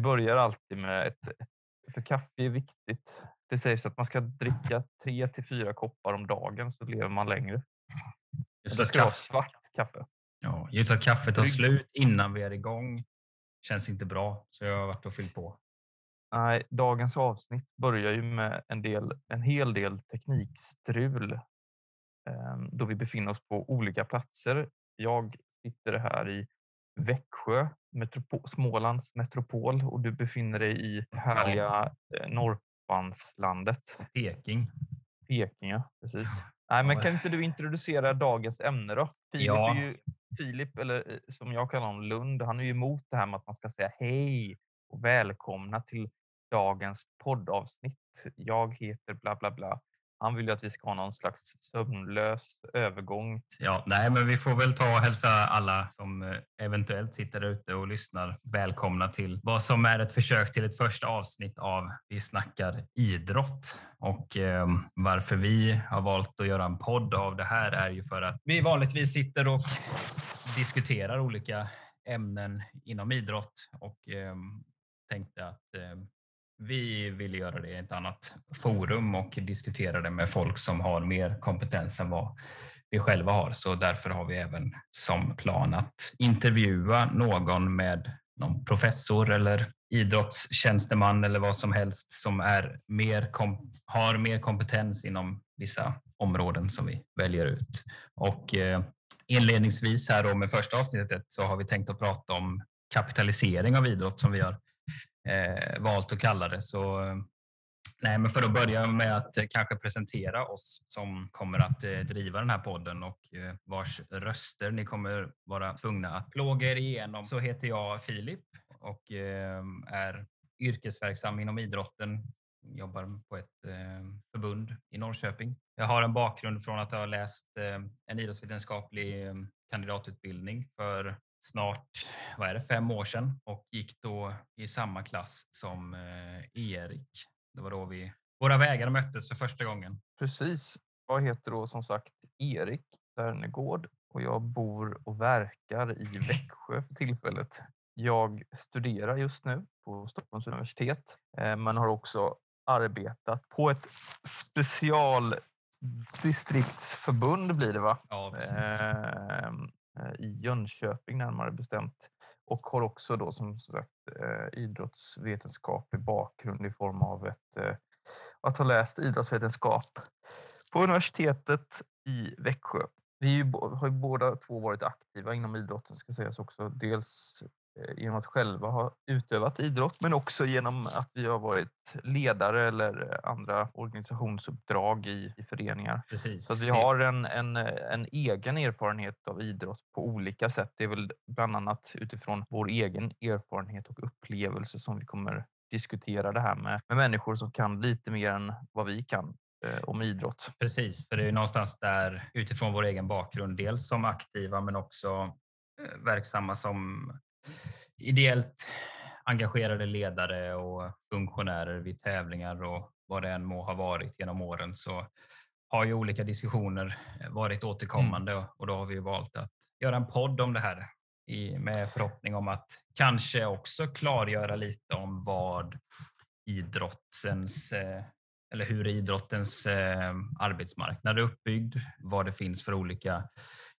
börjar alltid med ett, för kaffe är viktigt. Det sägs att man ska dricka tre till fyra koppar om dagen så lever man längre. Just det ska vara kaffe, svart kaffe. ja, just att kaffet tar slut innan vi är igång känns inte bra. Så jag har varit och fyllt på. Nej, dagens avsnitt börjar ju med en, del, en hel del teknikstrul eh, då vi befinner oss på olika platser. Jag sitter här i Växjö, metropo- Smålands metropol och du befinner dig i härliga eh, Norrlandslandet, Peking. Peking. Ja, precis. Nej, men Ja. kan inte du introducera dagens ämne då? Filip, Ja. är ju, Filip eller eh, som jag kallar honom, Lund, han är ju emot det här med att man ska säga hej och välkomna till dagens poddavsnitt. Jag heter bla bla bla. Han vill ju att vi ska ha någon slags sömnlös övergång. Ja, nej, men vi får väl ta och hälsa alla som eh, eventuellt sitter ute och lyssnar välkomna till vad som är ett försök till ett första avsnitt av Vi snackar idrott. Och eh, varför vi har valt att göra en podd av det här är ju för att vi vanligtvis sitter och diskuterar olika ämnen inom idrott och eh, tänkte att eh, vi ville göra det i ett annat forum och diskutera det med folk som har mer kompetens än vad vi själva har. Så därför har vi även som plan att intervjua någon med någon professor eller idrottstjänsteman eller vad som helst som är mer kom- har mer kompetens inom vissa områden som vi väljer ut. Och eh, inledningsvis här då med första avsnittet så har vi tänkt att prata om kapitalisering av idrott som vi har eh, valt att kalla det. Så, eh, nej, men för att börja med att eh, kanske presentera oss som kommer att eh, driva den här podden och eh, vars röster ni kommer vara tvungna att plåga er igenom så heter jag Filip och eh, är yrkesverksam inom idrotten. Jobbar på ett förbund i Norrköping. Jag har en bakgrund från att ha läst eh, en idrottsvetenskaplig kandidatutbildning för snart vad är det, fem år sedan och gick då i samma klass som eh, Erik. Det var då vi, våra vägar möttes för första gången. Precis. Jag heter då som sagt Erik Wernegård och jag bor och verkar i Växjö för tillfället. Jag studerar just nu på Stockholms universitet eh, men har också arbetat på ett specialdistriktsförbund blir det va? Ja, Ehm, eh, Eh, i Jönköping närmare bestämt. Och har också då som sagt eh, idrottsvetenskaplig bakgrund i form av ett, eh, att ha läst idrottsvetenskap på universitetet i Växjö. Vi har ju båda två varit aktiva inom idrotten ska sägas också. Dels genom att själva ha utövat idrott men också genom att vi har varit ledare eller andra organisationsuppdrag i, i föreningar. precis. Så vi har en, en, en egen erfarenhet av idrott på olika sätt. Det är väl bland annat utifrån vår egen erfarenhet och upplevelse som vi kommer diskutera det här med, med människor som kan lite mer än vad vi kan eh, om idrott. Precis, för det är ju någonstans där utifrån vår egen bakgrund, dels som aktiva men också eh, verksamma som ideellt engagerade ledare och funktionärer vid tävlingar och vad det än må ha varit genom åren så har ju olika diskussioner varit återkommande och då har vi valt att göra en podd om det här i, med förhoppning om att kanske också klargöra lite om vad idrottens eh, eller hur idrottens eh, arbetsmarknad är uppbyggd, vad det finns för olika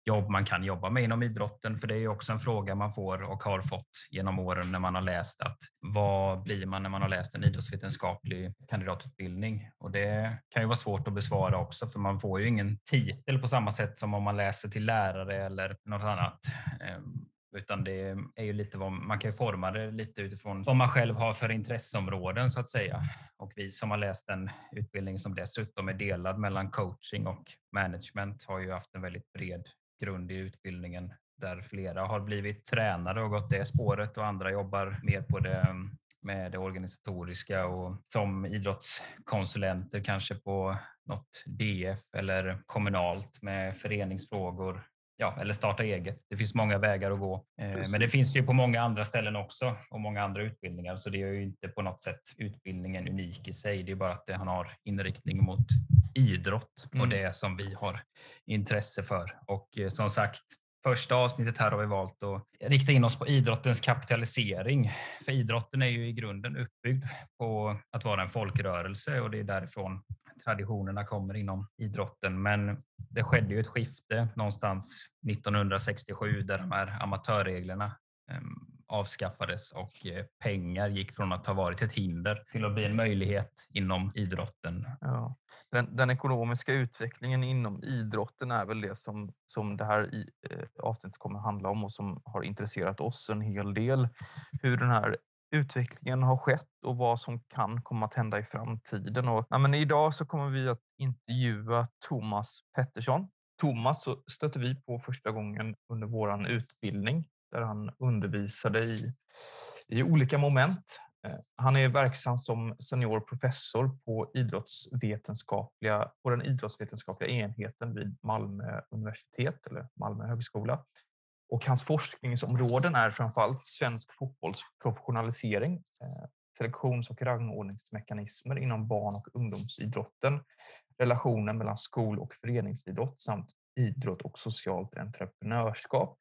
jobb man kan jobba med inom idrotten. För det är ju också en fråga man får och har fått genom åren när man har läst att vad blir man när man har läst en idrottsvetenskaplig kandidatutbildning? Och det kan ju vara svårt att besvara också för man får ju ingen titel på samma sätt som om man läser till lärare eller något annat. Ehm, utan det är ju lite vad man kan forma det lite utifrån vad man själv har för intresseområden så att säga. Och vi som har läst en utbildning som dessutom är delad mellan coaching och management har ju haft en väldigt bred grund i utbildningen där flera har blivit tränare och gått det spåret och andra jobbar mer på det mm, med det organisatoriska och som idrottskonsulenter kanske på något DF eller kommunalt med föreningsfrågor ja, eller starta eget. Det finns många vägar att gå. Eh, Men det Precis. finns ju på många andra ställen också och många andra utbildningar. Så det är ju inte på något sätt utbildningen unik i sig. Det är bara att han har inriktning mot idrott och Mm. det som vi har intresse för. Och eh, som sagt, första avsnittet här har vi valt att rikta in oss på idrottens kapitalisering. För idrotten är ju i grunden uppbyggd på att vara en folkrörelse och det är därifrån traditionerna kommer inom idrotten. Men det skedde ju ett skifte någonstans 1967 där de här amatörreglerna ehm, avskaffades och eh, pengar gick från att ha varit ett hinder till att bli en möjlighet inom idrotten. Ja. Den, den ekonomiska utvecklingen inom idrotten är väl det som, som det här i, eh, avsnittet kommer att handla om och som har intresserat oss en hel del. Hur den här utvecklingen har skett och vad som kan komma att hända i framtiden. Och, ja, men idag så kommer vi att intervjua Thomas Pettersson. Thomas så stötte vi på första gången under vår utbildning där han undervisade i, i olika moment. Eh, han är verksam som senior professor på, idrottsvetenskapliga, på den idrottsvetenskapliga enheten vid Malmö universitet eller Malmö högskola. Och hans forskningsområden är framförallt svensk fotbolls professionalisering, eh, selektions och rangordningsmekanismer inom barn och ungdomsidrotten, relationen mellan skol och föreningsidrott samt idrott och socialt entreprenörskap.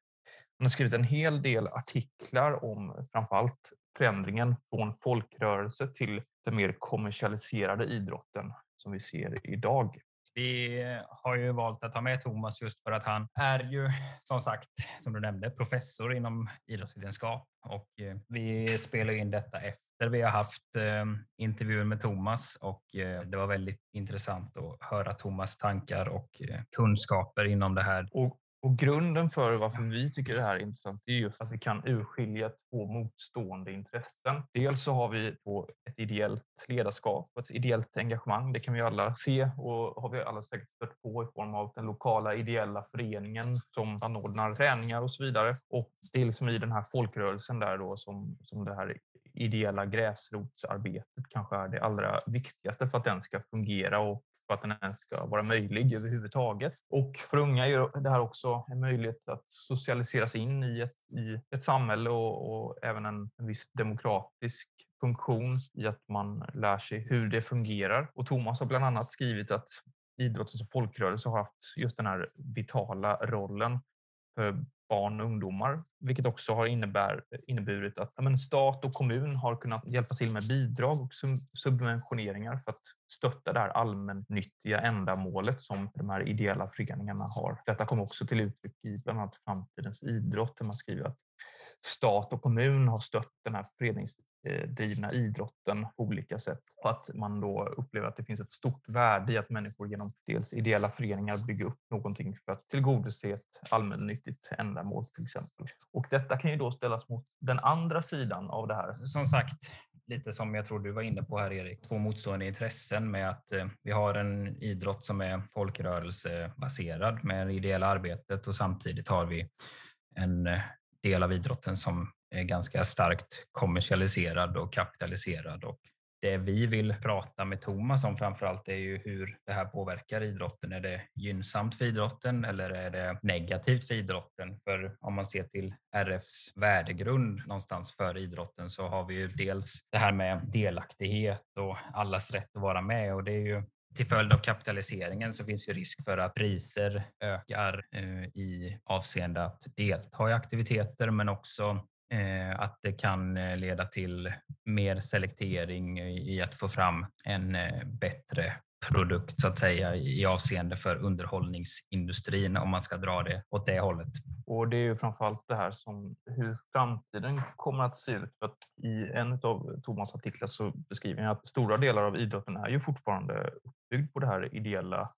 Han har skrivit en hel del artiklar om framförallt förändringen från folkrörelse till den mer kommersialiserade idrotten som vi ser idag. Vi har ju valt att ta med Thomas just för att han är ju som sagt, som du nämnde, professor inom idrottsvetenskap och eh, vi spelar in detta efter vi har haft eh, intervjuer med Thomas och eh, det var väldigt intressant att höra Thomas tankar och eh, kunskaper inom det här. Och och grunden för varför vi tycker det här är intressant är ju för att vi kan urskilja två motstående intressen. Dels så har vi ett ideellt ledarskap och ett ideellt engagemang. Det kan vi alla se och har vi alla säkert stött på i form av den lokala ideella föreningen som anordnar träningar och så vidare. Och det är liksom i den här folkrörelsen där då som, som det här ideella gräsrotsarbetet kanske är det allra viktigaste för att den ska fungera och för att den ens ska vara möjlig överhuvudtaget. Och för unga är det här också en möjlighet att socialiseras in i ett, i ett samhälle och, och även en, en viss demokratisk funktion i att man lär sig hur det fungerar. Och Thomas har bland annat skrivit att idrotten som folkrörelse har haft just den här vitala rollen för barn och ungdomar, vilket också har innebär, inneburit att ja, stat och kommun har kunnat hjälpa till med bidrag och subventioneringar för att stötta det här allmännyttiga ändamålet som de här ideella föreningarna har. Detta kom också till uttryck i bland annat Framtidens idrott där man skriver att stat och kommun har stött den här Eh, drivna idrotten på olika sätt. Och att man då upplever att det finns ett stort värde i att människor genom dels ideella föreningar bygger upp någonting för att tillgodose ett allmännyttigt ändamål till exempel. Och detta kan ju då ställas mot den andra sidan av det här. Som sagt, lite som jag tror du var inne på här Erik, två motstående intressen med att eh, vi har en idrott som är folkrörelsebaserad med det ideella arbetet och samtidigt har vi en eh, del av idrotten som är ganska starkt kommersialiserad och kapitaliserad. Och det vi vill prata med Thomas om framförallt är ju hur det här påverkar idrotten. Är det gynnsamt för idrotten eller är det negativt för idrotten? För om man ser till RFs värdegrund någonstans för idrotten så har vi ju dels det här med delaktighet och allas rätt att vara med och det är ju till följd av kapitaliseringen så finns ju risk för att priser ökar eh, i avseende att delta i aktiviteter men också Eh, att det kan eh, leda till mer selektering i att få fram en eh, bättre produkt så att säga i avseende för underhållningsindustrin om man ska dra det åt det hållet. Och det är ju framförallt det här som hur framtiden kommer att se ut. För att I en av Thomas artiklar så beskriver han att stora delar av idrotten är ju fortfarande uppbyggd på det här ideella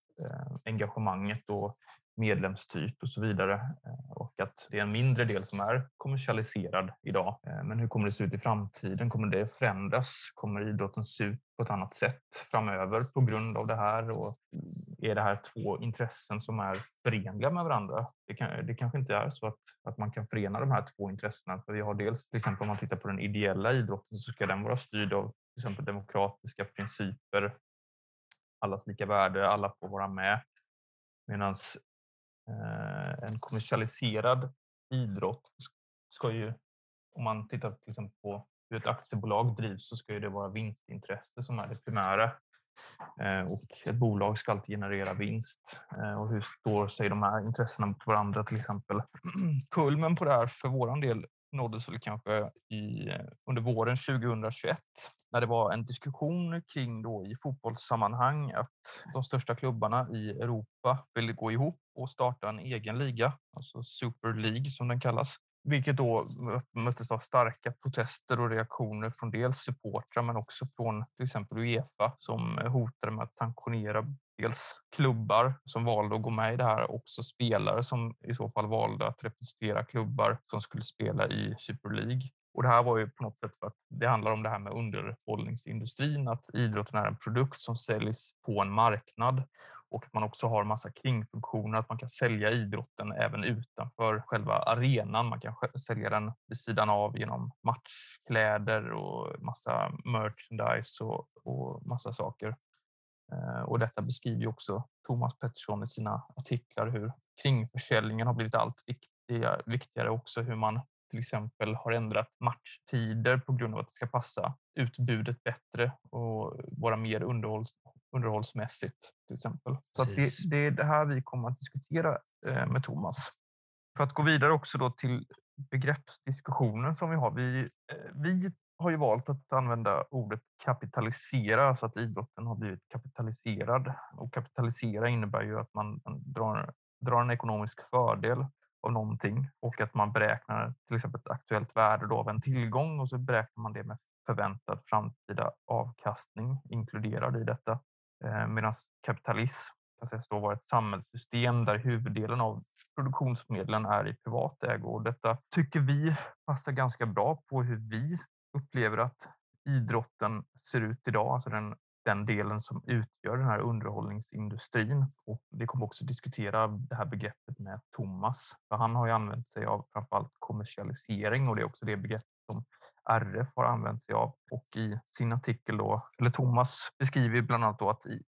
engagemanget och medlemstyp och så vidare. Eh, och att det är en mindre del som är kommersialiserad idag. Eh, men hur kommer det se ut i framtiden? Kommer det förändras? Kommer idrotten se ut på ett annat sätt framöver på grund av det här? Och är det här två intressen som är förenliga med varandra? Det, kan, det kanske inte är så att, att man kan förena de här två intressena. För vi har dels, till exempel om man tittar på den ideella idrotten så ska den vara styrd av till exempel demokratiska principer, allas lika värde, alla får vara med. Medan Eh, en kommersialiserad idrott ska ju, om man tittar till exempel på hur ett aktiebolag drivs, så ska ju det vara vinstintresse som är det primära. Eh, och ett bolag ska alltid generera vinst. Eh, och hur står sig de här intressena mot varandra till exempel? Kulmen på det här för våran del nåddes väl kanske i, eh, under våren 2021 när det var en diskussion kring då i fotbollssammanhang att de största klubbarna i Europa ville gå ihop och starta en egen liga, alltså Super League som den kallas. Vilket då möttes av starka protester och reaktioner från dels supportrar men också från till exempel Uefa som hotade med att sanktionera dels klubbar som valde att gå med i det här, också spelare som i så fall valde att representera klubbar som skulle spela i Super League. Och det här var ju på något sätt för att det handlar om det här med underhållningsindustrin, att idrotten är en produkt som säljs på en marknad och att man också har massa kringfunktioner, att man kan sälja idrotten även utanför själva arenan. Man kan sälja den vid sidan av genom matchkläder och massa merchandise och, och massa saker. Eh, och detta beskriver också Thomas Pettersson i sina artiklar hur kringförsäljningen har blivit allt viktigare också hur man till exempel har ändrat matchtider på grund av att det ska passa utbudet bättre och vara mer underhålls, underhållsmässigt till exempel. Så det, det, är det här vi kommer att diskutera eh, med Thomas. För att gå vidare också då till begreppsdiskussionen som vi har. Vi, eh, vi har ju valt att använda ordet kapitalisera, så att idrotten har blivit kapitaliserad. Och kapitalisera innebär ju att man drar, drar en ekonomisk fördel av någonting och att man beräknar till exempel ett aktuellt värde av en tillgång och så beräknar man det med förväntad framtida avkastning inkluderad i detta. Eh, Medan kapitalism kan sägas då vara ett samhällssystem där huvuddelen av produktionsmedlen är i privat ägo. Och detta tycker vi passar ganska bra på hur vi upplever att idrotten ser ut idag, alltså den, den delen som utgör den här underhållningsindustrin. Och vi kommer också diskutera det här begreppet med Thomas. För han har ju använt sig av framförallt kommersialisering och det är också det begreppet som RF har använt sig av. Och i sin artikel då, eller Thomas beskriver bland annat då att i,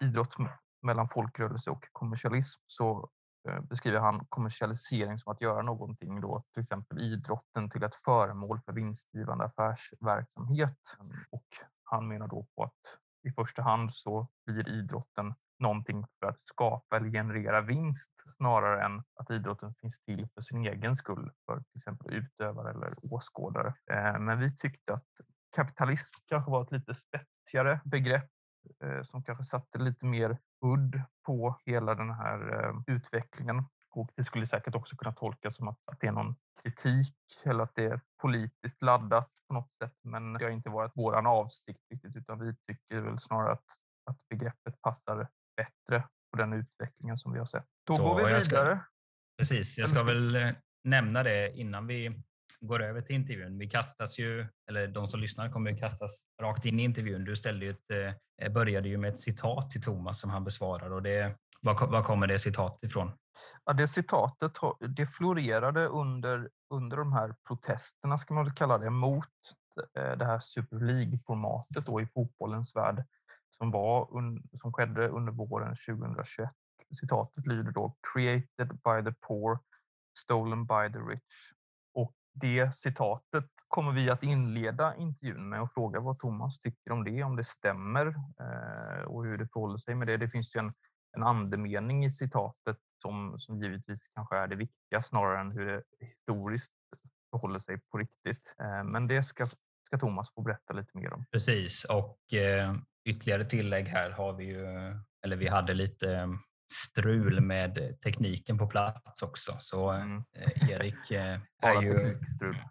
i idrott mellan folkrörelse och kommersialism så eh, beskriver han kommersialisering som att göra någonting, då, till exempel idrotten, till ett föremål för vinstgivande affärsverksamhet. Och han menar då på att i första hand så blir idrotten någonting för att skapa eller generera vinst snarare än att idrotten finns till för sin egen skull, för till exempel utövare eller åskådare. Eh, men vi tyckte att kapitalism kanske var ett lite spetsigare begrepp eh, som kanske satte lite mer udd på hela den här eh, utvecklingen. Och det skulle säkert också kunna tolkas som att, att det är någon kritik eller att det är politiskt laddat på något sätt. Men det har inte varit vår avsikt riktigt, utan vi tycker väl snarare att, att begreppet passar bättre på den utvecklingen som vi har sett. Då Så går vi vidare. Ska, precis, jag ska väl eh, nämna det innan vi går över till intervjun. Vi kastas ju, eller de som lyssnar kommer kastas rakt in i intervjun. Du ställde ju ett, eh, började ju med ett citat till Thomas som han besvarar. Och det, var, var kommer det citatet ifrån? Ja, det citatet det florerade under, under de här protesterna, ska man väl kalla det, mot eh, det här Super League-formatet i fotbollens värld som, var, som skedde under våren 2021. Citatet lyder då “Created by the poor, stolen by the rich Och det citatet kommer vi att inleda intervjun med och fråga vad Thomas tycker om det, om det stämmer eh, och hur det förhåller sig med det. Det finns ju en, en andemening i citatet som, som givetvis kanske är det viktiga snarare än hur det historiskt förhåller sig på riktigt. Eh, men det ska, ska Thomas få berätta lite mer om. Precis och eh, ytterligare tillägg här har vi ju, eller vi hade lite strul med tekniken på plats också. Så mm. eh, Erik eh, är ju... Teknikstrul.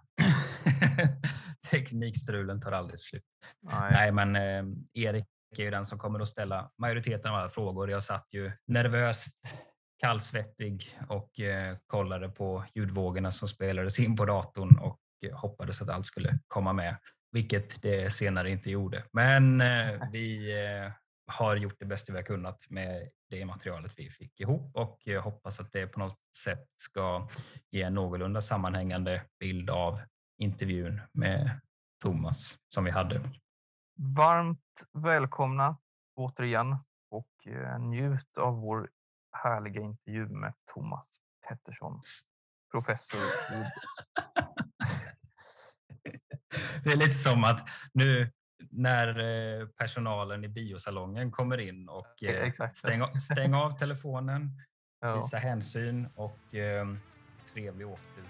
Teknikstrulen tar aldrig slut. Nej, Nej men eh, Erik är ju den som kommer att ställa majoriteten av alla frågor. Jag satt ju nervöst kallsvettig och eh, kollade på ljudvågorna som spelades in på datorn och hoppades att allt skulle komma med, vilket det senare inte gjorde. Men eh, vi eh, har gjort det bästa vi har kunnat med det materialet vi fick ihop och jag hoppas att det på något sätt ska ge en någorlunda sammanhängande bild av intervjun med Thomas som vi hade. Varmt välkomna återigen och eh, njut av vår härliga intervju med Thomas Pettersson, professor i... Det är lite som att nu när eh, personalen i biosalongen kommer in och Eh, eh, stäng, av- stäng av telefonen, Ja. visa hänsyn och eh, trevlig åktur.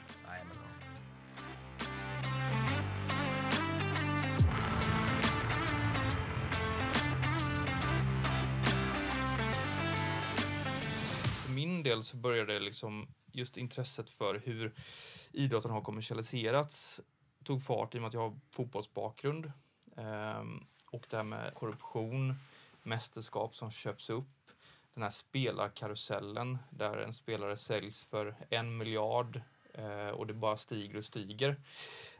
Min del så började liksom just intresset för hur idrotten har kommersialiserats tog fart i och med att jag har fotbollsbakgrund. Ehm, och det här med korruption, mästerskap som köps upp, den här spelarkarusellen där en spelare säljs för en miljard eh, och det bara stiger och stiger.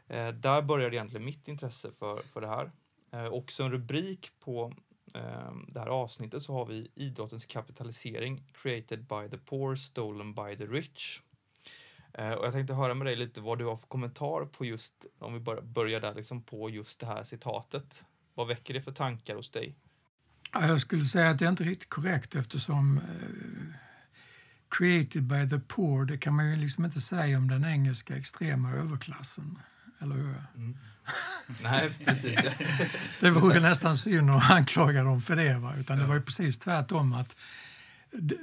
Eh, där började egentligen mitt intresse för, för det här. Eh, och som rubrik på det här avsnittet så har vi idrottens kapitalisering created by the poor, stolen by the rich. Eh, och jag tänkte höra med dig lite vad du har för kommentar på just, om vi bara börjar där, liksom på just det här citatet. Vad väcker det för tankar hos dig? Ja, Jag skulle säga att det är inte riktigt korrekt eftersom eh, created by the poor, det kan man ju liksom inte säga om den engelska extrema överklassen. Eller hur? Nej, precis. Det vore nästan synd att anklaga dem för det. Va? Utan det var ju precis tvärtom. att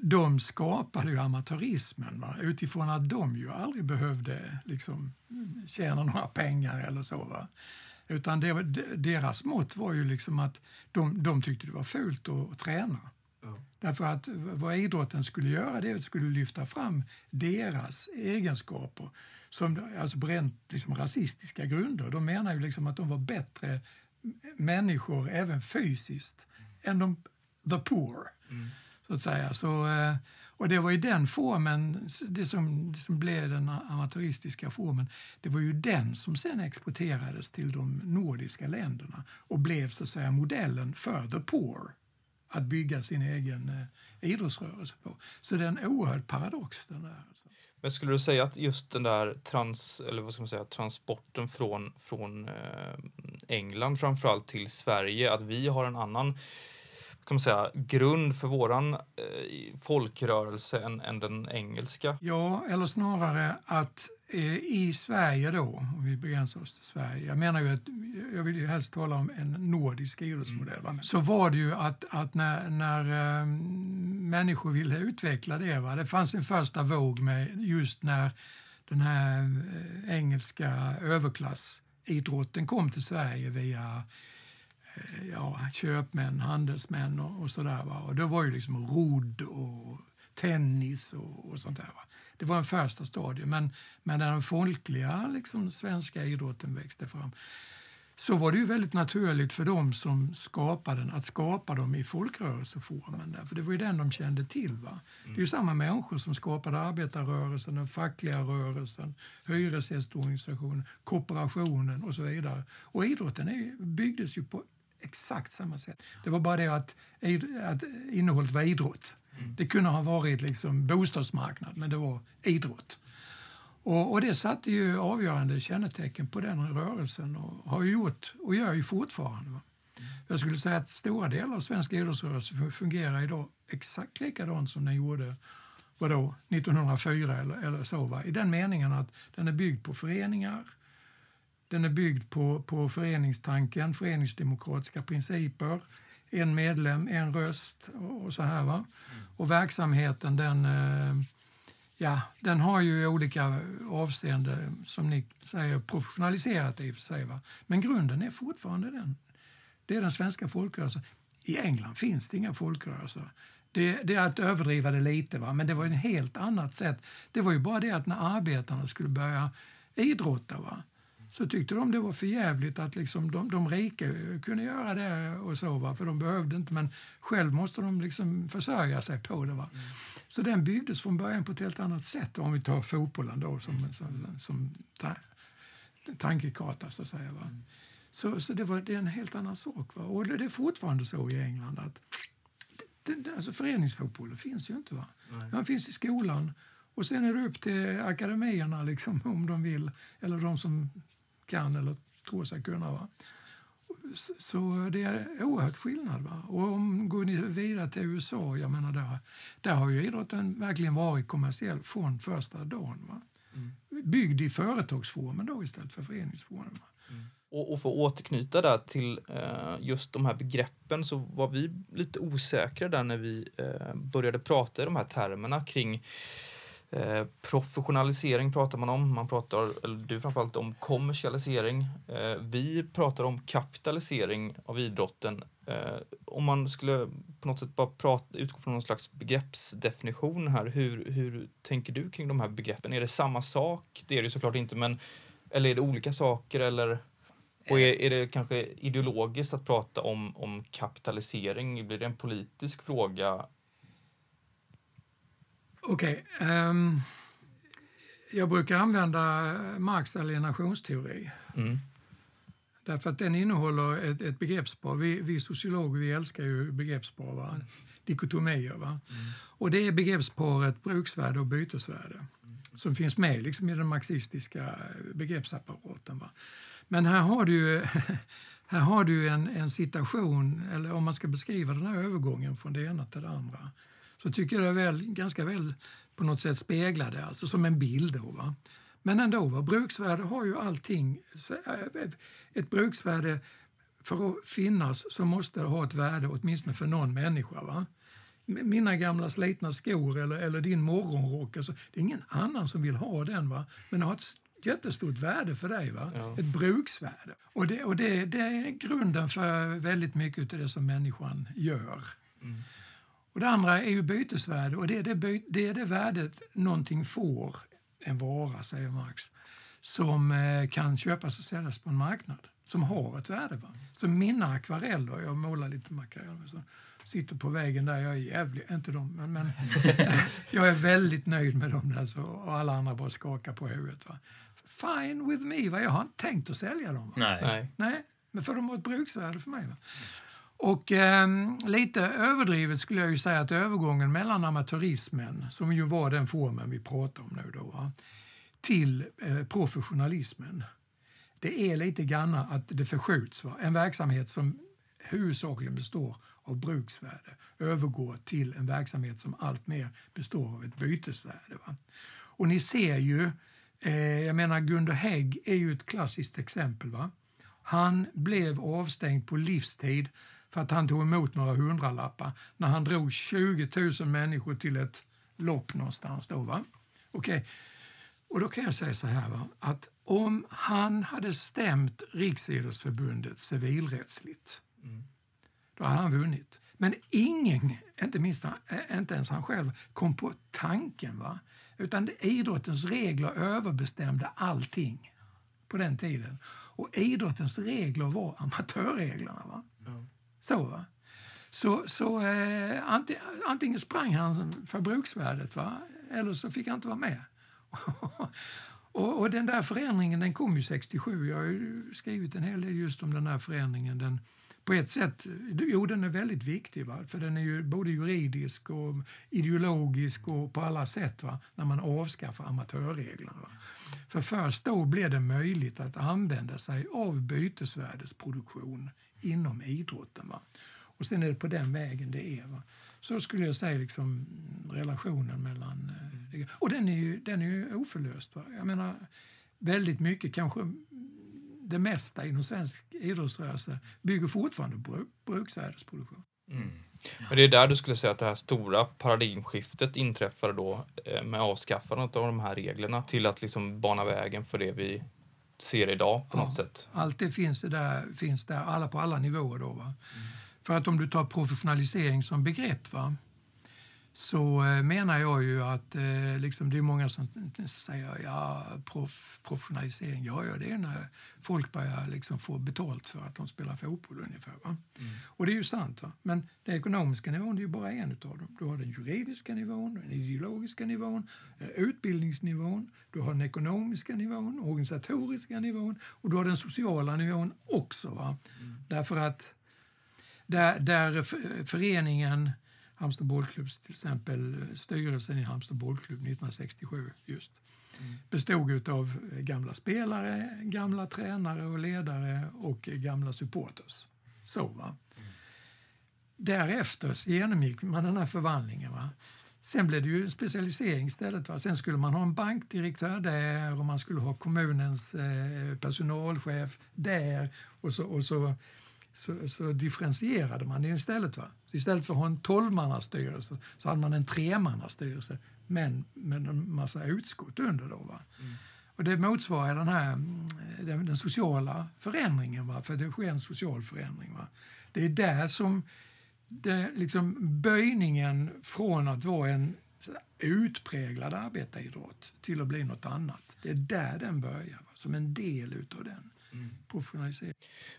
De skapade ju amatörismen va? utifrån att de ju aldrig behövde liksom, tjäna några pengar eller så. Va? Utan det, deras mått var ju liksom att de, de tyckte det var fult att, att träna. Därför att vad idrotten skulle göra det skulle lyfta fram deras egenskaper som, alltså på rent liksom, rasistiska grunder. De menar ju liksom att de var bättre människor även fysiskt än de the poor. Så att säga. Så, eh, och det var ju den formen, det som, som blev den amatöristiska formen, det var ju den som sen exporterades till de nordiska länderna och blev så att säga modellen för the poor att bygga sin egen eh, idrottsrörelse på. Så det är en oerhörd paradox den där. Alltså. Men skulle du säga att just den där trans, eller vad ska man säga, transporten från, från eh, England framförallt till Sverige, att vi har en annan kan man säga, grund för våran eh, folkrörelse än, än den engelska? Ja, eller snarare att i Sverige då, om vi begränsar oss till Sverige, jag menar ju att jag vill ju helst tala om en nordisk idrottsmodell, va? så var det ju att, att när, när eh, människor ville utveckla det, va? det fanns en första våg med just när den här eh, engelska överklassidrotten kom till Sverige via eh, ja, köpmän, handelsmän och, och sådär. Va? Och det var ju liksom rodd och tennis och, och sånt där. Va? Det var en första stadie. Men när den folkliga liksom, svenska idrotten växte fram så var det ju väldigt naturligt för dem som skapade den att skapa dem i folkrörelseformen. Där, för det var ju den de kände till. Va? Det är ju samma människor som skapade arbetarrörelsen, den fackliga rörelsen, hyresgästorganisationen, kooperationen och så vidare. Och idrotten är, byggdes ju på exakt samma sätt. Det var bara det att, att innehållet var idrott. Det kunde ha varit liksom bostadsmarknad, men det var idrott. Och, och det satte ju avgörande kännetecken på den rörelsen och har gjort och gör ju fortfarande. Va? Jag skulle säga att stora delar av svensk idrottsrörelse fun- fungerar idag exakt likadant som den gjorde vadå, 1904 eller, eller så. Va? I den meningen att den är byggd på föreningar, den är byggd på, på föreningstanken, föreningsdemokratiska principer, en medlem, en röst och, så här. Va? Och verksamheten den, eh, ja, den har ju i olika avseenden, som ni säger, professionaliserat i sig. Va? Men grunden är fortfarande den. Det är den svenska folkrörelsen. I England finns det inga folkrörelser. Det, det är att överdriva det lite, va? men det var ett helt annat sätt. Det var ju bara det att när arbetarna skulle börja idrotta va? Så tyckte de det var för jävligt att liksom de, de rika kunde göra det och så, va? för de behövde inte, men själv måste de liksom försörja sig på det. Va? Så den byggdes från början på ett helt annat sätt, om vi tar fotbollen då som, som, som ta, tankekarta så att säga. Va? Så, så det, var, det är en helt annan sak. Va? Och det, är fortfarande så i England att det, det, alltså föreningsfotbollen finns ju inte. Va? Den finns i skolan och sen är det upp till akademierna liksom, om de vill, eller de som kan eller tror sig kunna. Va? Så, det är oerhört skillnad. Va? Och om går ni vidare till USA, jag menar där, där har ju idrotten verkligen varit kommersiell från första dagen. Va? Byggd i företagsformen då istället för föreningsformen. Va? Och, och för att återknyta där till eh, just de här begreppen så var vi lite osäkra där när vi eh, började prata i de här termerna kring eh, professionalisering pratar man om. Man pratar, eller du framförallt om kommersialisering. Eh, vi pratar om kapitalisering av idrotten. Eh, om man skulle på något sätt bara prata, utgå från någon slags begreppsdefinition här. Hur, hur tänker du kring de här begreppen? Är det samma sak? Det är det såklart inte, men eller är det olika saker eller? Och är, är det kanske ideologiskt att prata om, om kapitalisering? Blir det en politisk fråga? Okej. Okay, um, ehm, jag brukar använda Marx alienationsteori. Mm. Därför att den innehåller ett, ett begreppspar. Vi, vi sociologer vi älskar ju begreppspar, va? dikotomier. Va? Mm. Och det är begreppsparet bruksvärde och bytesvärde mm. som finns med liksom, i den marxistiska begreppsapparaten. Va? Men här har du här har du en, en situation, eller om man ska beskriva den här övergången från det ena till det andra, så tycker jag det är väl, ganska väl på något sätt speglade, alltså som en bild. Då, va? Men ändå, va? bruksvärde har ju allting. Eh, ett bruksvärde, för att finnas så måste det ha ett värde åtminstone för någon människa. Va? Mina gamla slitna skor eller, eller din morgonrock, alltså, det är ingen annan som vill ha den. Va? Men det har ett jättestort värde för dig. Va? Ja. Ett bruksvärde. Och, det, och det, det, är grunden för väldigt mycket av det som människan gör. Mm. Och det andra är ju bytesvärde och det är det, det är det värdet någonting får, en vara säger Marx, som eh, kan köpas och säljas på en marknad. Som har ett värde. Va? Så mina akvareller, jag målar lite med akvareller, så sitter på vägen där. Jag är jävligt, inte de, men, men jag är väldigt nöjd med dem där så, och alla andra bara skakar på huvudet. Va? Fine with me, va? jag har inte tänkt att sälja dem. Va? Nej. Nej, men för de har ett bruksvärde för mig. Va? Och eh, lite överdrivet skulle jag ju säga att övergången mellan amatörismen, som ju var den formen vi pratar om nu då, va, till eh, professionalismen. Det är lite grann att det förskjuts. Va? En verksamhet som huvudsakligen består av bruksvärde övergår till en verksamhet som alltmer består av ett bytesvärde. Va? Och ni ser ju, eh, jag menar Gunder Hägg är ju ett klassiskt exempel. Va? Han blev avstängd på livstid för att han tog emot några hundralappar när han drog 20 000 människor till ett lopp någonstans. Då, va? Okay. Och då kan jag säga så här, va? att om han hade stämt Riksidrottsförbundet civilrättsligt, mm. då hade han vunnit. Men ingen, inte, minst, inte ens han själv, kom på tanken. Va? Utan idrottens regler överbestämde allting på den tiden. Och idrottens regler var amatörreglerna. Va? Så, va? Så, så eh, antingen sprang han för bruksvärdet va? eller så fick han inte vara med. och, och, den där förändringen den kom ju 67. Jag har ju skrivit en hel del just om den där förändringen. Den, på ett sätt, jo den är väldigt viktig, va? för den är ju både juridisk och ideologisk och på alla sätt va? när man avskaffar amatörreglerna. Va? För först då blir det möjligt att använda sig av bytesvärdesproduktion inom idrotten. Va? Och sen är det på den vägen det är. Va? Så skulle jag säga liksom relationen mellan... Eh, och den är ju, den är ju oförlöst. Va? Jag menar, väldigt mycket, kanske mm, det mesta inom svensk idrottsrörelse bygger fortfarande på bruksvärdesproduktion. Mm. Men det är där du skulle säga att det här stora paradigmskiftet inträffar då eh, med avskaffandet av de här reglerna till att liksom bana vägen för det vi ser idag på ja, något sätt. Allt det finns, det där, finns där, alla på alla nivåer. Då, va? Mm. För att om du tar professionalisering som begrepp va? Så eh, menar jag ju att eh, liksom, det är många som säger ja, prof, professionalisering, ja, ja, det är när folk börjar liksom få betalt för att de spelar fotboll ungefär. Va? Mm. Och det är ju sant. Va? Men den ekonomiska nivån är ju bara en av dem. Du har den juridiska nivån, den ideologiska nivån, utbildningsnivån, du har den ekonomiska nivån, organisatoriska nivån och du har den sociala nivån också. Va? Mm. Därför att där, där föreningen Halmstad bollklubb, till exempel styrelsen i Halmstad bollklubb 1967 just, mm. bestod av gamla spelare, gamla tränare och ledare och gamla supporters. Så va. Mm. Därefter genomgick man den här förvandlingen. Va? Sen blev det ju en specialisering istället. Va? Sen skulle man ha en bankdirektör där och man skulle ha kommunens eh, personalchef där och så, och så, så, så differentierade man det istället. Va? Istället för att ha en tolvmannastyrelse så hade man en tremannastyrelse men med en massa utskott under. Då, va? Mm. Och det motsvarar den här den, den, sociala förändringen, va? för det sker en social förändring. Va? Det är där som det, liksom böjningen från att vara en utpräglad arbetaridrott till att bli något annat. Det är där den börjar, va? som en del utav den mm.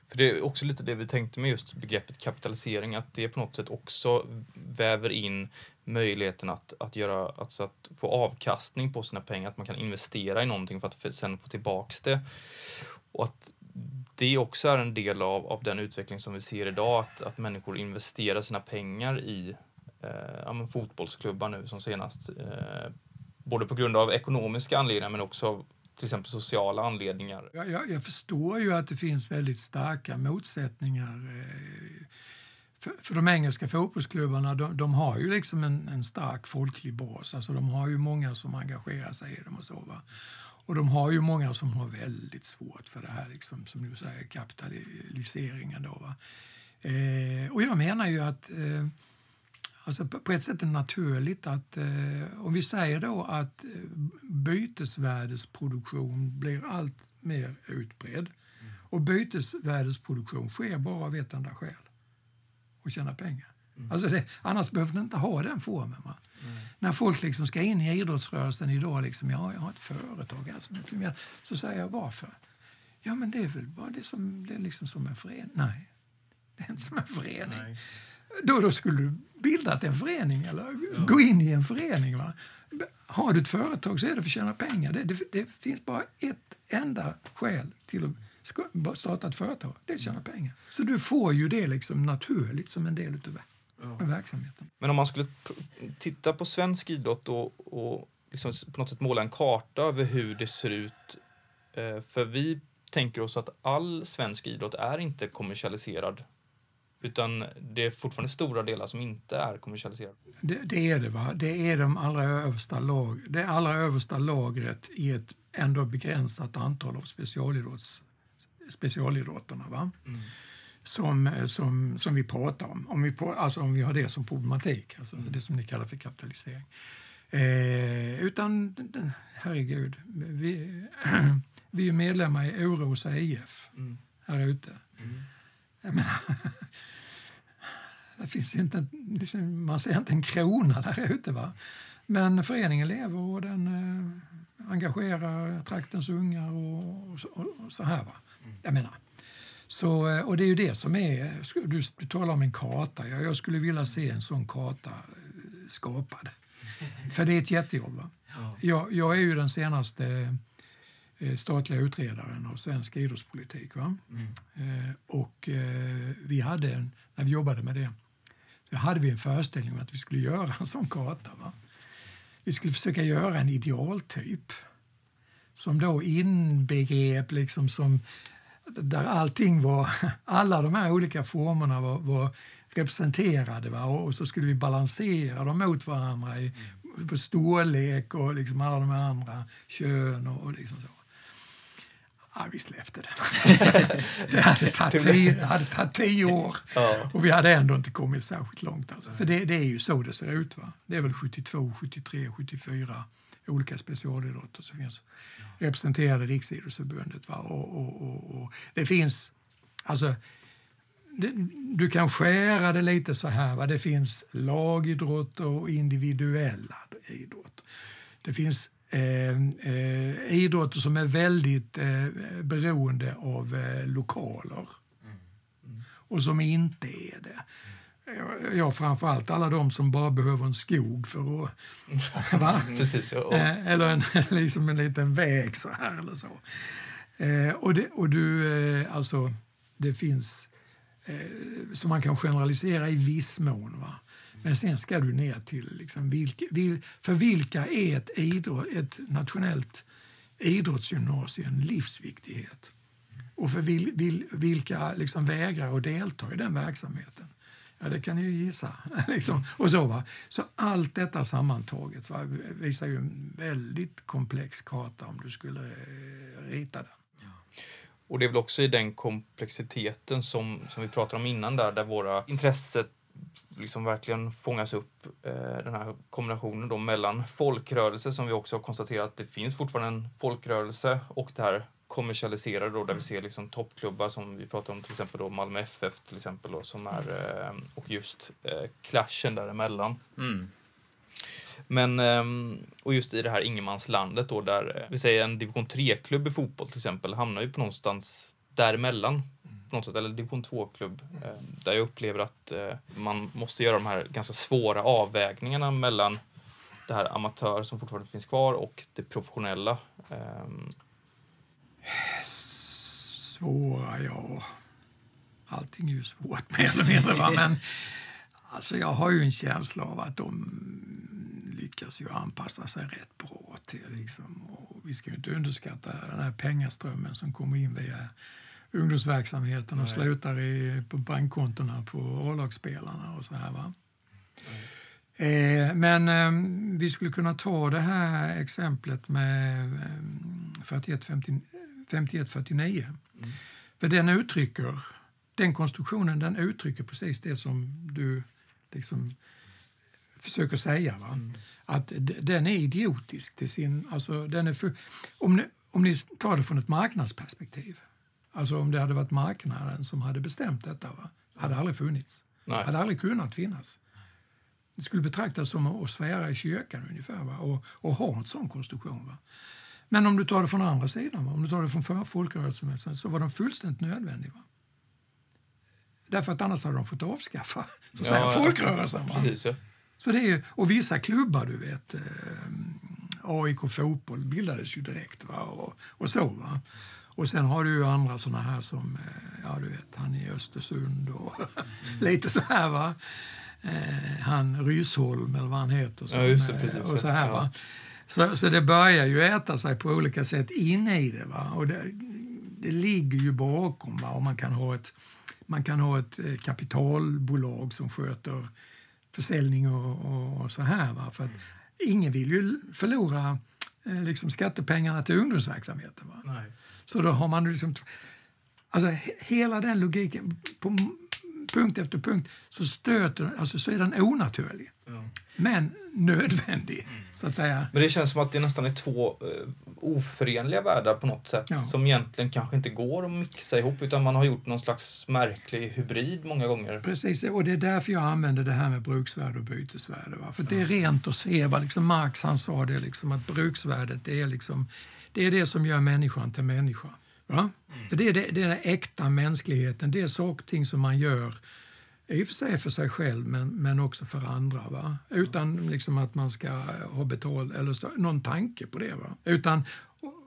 För det är också lite det vi tänkte med just begreppet kapitalisering, att det på något sätt också väver in möjligheten att, att, göra, alltså att få avkastning på sina pengar, att man kan investera i någonting för att sen få tillbaks det. Och att det också är en del av, av den utveckling som vi ser idag, att, att människor investerar sina pengar i eh, ja, fotbollsklubbar nu som senast. Eh, både på grund av ekonomiska anledningar men också av till exempel sociala anledningar. Jag, jag, jag förstår ju att det finns väldigt starka motsättningar. Eh, för, för de engelska fotbollsklubbarna de, de har ju liksom en, en, stark folklig bas. Alltså de har ju många som engagerar sig i dem och så. Va? Och de har ju många som har väldigt svårt för det här, liksom, som du säger, kapitaliseringen. Då, va? Eh, och jag menar ju att eh, alltså på ett sätt är det naturligt att eh, om vi säger då att eh, bytesvärdesproduktion blir allt mer utbredd mm. och bytesvärdesproduktion sker bara av ett enda skäl, att tjäna pengar. Mm. Alltså det, annars behöver den inte ha den formen. Va? Mm. När folk liksom ska in i idrottsrörelsen idag, liksom, ja, jag har ett företag, alltså, så säger jag varför? Ja, men det är väl bara det som, det är liksom som en förening. Nej, det är inte som en förening. Nej. Då, då skulle du bildat en förening eller ja. gå in i en förening. Va? Har du ett företag så är det för att tjäna pengar. Det, det, det finns bara ett enda skäl till att starta ett företag. Det är att tjäna pengar. Så du får ju det liksom naturligt som en del av ja. verksamheten. Men om man skulle titta på svensk idrott och, och liksom på något sätt måla en karta över hur det ser ut. Eh, för vi tänker oss att all svensk idrott är inte kommersialiserad utan det är fortfarande stora delar som inte är kommersialiserade. Det, det är det. va. Det är de allra översta lag, det allra översta lagret i ett ändå begränsat antal av specialidrotts, specialidrotterna. Va? Mm. Som, som, som vi pratar om. Om vi, på, alltså om vi har det som problematik, alltså mm. det som ni kallar för kapitalisering. Eh, utan, herregud, vi, vi är medlemmar i Oråsa IF mm. här ute. Mm. Jag menar, det finns ju inte, liksom, man ser inte en krona där ute. Va? Men föreningen lever och den eh, engagerar traktens ungar och, och, så, och så här. Va? Jag menar, så, eh, och det är ju det som är, du, du talar om en karta, jag, jag skulle vilja se en sån karta eh, skapad. För det är ett jättejobb. Va? Jag, jag är ju den senaste statliga utredaren av svensk idrottspolitik. Va? Mm. Eh, och eh, vi hade, en, när vi jobbade med det, så hade vi en föreställning om att vi skulle göra en sån karta. Va? Vi skulle försöka göra en idealtyp som då inbegrep liksom som där allting var, alla de här olika formerna var, var representerade. Va? Och, så skulle vi balansera dem mot varandra i, på storlek och liksom alla de här andra kön och, och liksom så. Ja, vi släppte den. det hade tagit tio, hade tagit tio år och vi hade ändå inte kommit särskilt långt. Alltså. För det, det, är ju så det ser ut. Va? Det är väl 72, 73, 74 olika specialidrotter som finns representerade i Riksidrottsförbundet. Va? Och, och, och, och, det finns, alltså, det, du kan skära det lite så här. Va? Det finns lagidrott och individuella idrott. Det finns eh, eh, idrotter som är väldigt eh, beroende av eh, lokaler mm. Mm. och som inte är det. Ja, framförallt alla de som bara behöver en skog för att... Precis, ja. Eh, eller en, liksom en liten väg så här eller så. Eh, och, det, och du, eh, alltså, det finns... Eh, så man kan generalisera i viss mån. Va? Men sen ska du ner till liksom vilka, vil, för vilka är ett, idrott, ett nationellt idrottsgymnasium livsviktighet? Och för vil, vil, vilka liksom vägrar att delta i den verksamheten? Ja, det kan ni ju gissa. liksom. och så, va? så allt detta sammantaget va, visar ju en väldigt komplex karta om du skulle eh, rita den. Och det är väl också i den komplexiteten som, som vi pratade om innan där, där våra intresset liksom verkligen fångas upp. Eh, den här kombinationen då mellan folkrörelse som vi också har konstaterat att det finns fortfarande en folkrörelse och det här kommersialiserade då, där vi ser liksom toppklubbar som vi pratar om till exempel då Malmö FF till exempel då, som är eh, och just eh, clashen däremellan. Mm. Men, ehm, och just i det här ingenmanslandet då där, eh, vi säger en division 3-klubb i fotboll till exempel, hamnar ju på någonstans däremellan. På något sätt, eller division 2-klubb. Eh, där jag upplever att eh, man måste göra de här ganska svåra avvägningarna mellan det här amatör som fortfarande finns kvar och det professionella. Ehm. Svåra, ja. Allting är ju svårt mer eller mindre. Va? Men alltså, jag har ju en känsla av att de lyckas ju anpassa sig rätt bra till liksom, och vi ska ju inte underskatta den här pengaströmmen som kommer in via ungdomsverksamheten och Nej. slutar i, på bankkontona på A-lagsspelarna och så här. Va? Eh, men eh, vi skulle kunna ta det här exemplet med eh, 41-49. För den uttrycker, den konstruktionen den uttrycker precis det som du liksom försöker säga. Va? Att d- den är idiotisk. Till sin, alltså, den är för, om, ni, om ni tar det från ett marknadsperspektiv, alltså om det hade varit marknaden som hade bestämt detta, va? hade aldrig funnits. nej. hade aldrig kunnat finnas. Det skulle betraktas som att svära i kyrkan ungefär va? Och, och ha en sån konstruktion. Va? Men om du tar det från andra sidan, va? om du tar det från folkrörelsen så- var de fullständigt nödvändiga. Va? Därför att annars hade de fått avskaffa så säga, Ja, folkrörelsen. Va? Precis, ja. Så det är och vissa klubbar, du vet, eh, AIK fotboll bildades ju direkt va? Och, och så. Va? Och sen har du ju andra såna här som, eh, ja du vet, han i Östersund och lite så här va. Eh, han Rysholm eller vad han heter. som, just det, eh, precis. och så här Ja. va. Så, så det börjar ju äta sig på olika sätt in i det. Va? Och det, det ligger ju bakom. Va? Och man kan ha ett, man kan ha ett kapitalbolag som sköter försäljning och, och, och så här. Va? För att ingen vill ju förlora liksom skattepengarna till ungdomsverksamheten. Va? Nej. Så då har man liksom... Alltså he- hela den logiken, på punkt efter punkt, så stöter alltså så är den onaturlig. Men nödvändig, så att säga. Men det känns som att det nästan är två eh, oförenliga världar på något sätt Ja. som egentligen kanske inte går att mixa ihop utan man har gjort någon slags märklig hybrid många gånger. Precis, och det är därför jag använder det här med bruksvärde och bytesvärde. Va? För det är rent att se, va? Liksom Marx han sa det, liksom, att bruksvärdet det är, liksom, det är det som gör människan till människa. Va? För det är, det, det är den äkta mänskligheten, det är saker och ting som man gör i och för sig för sig själv, men, men också för andra. Va? Utan liksom att man ska ha betalt eller så, någon tanke på det. Va? Utan,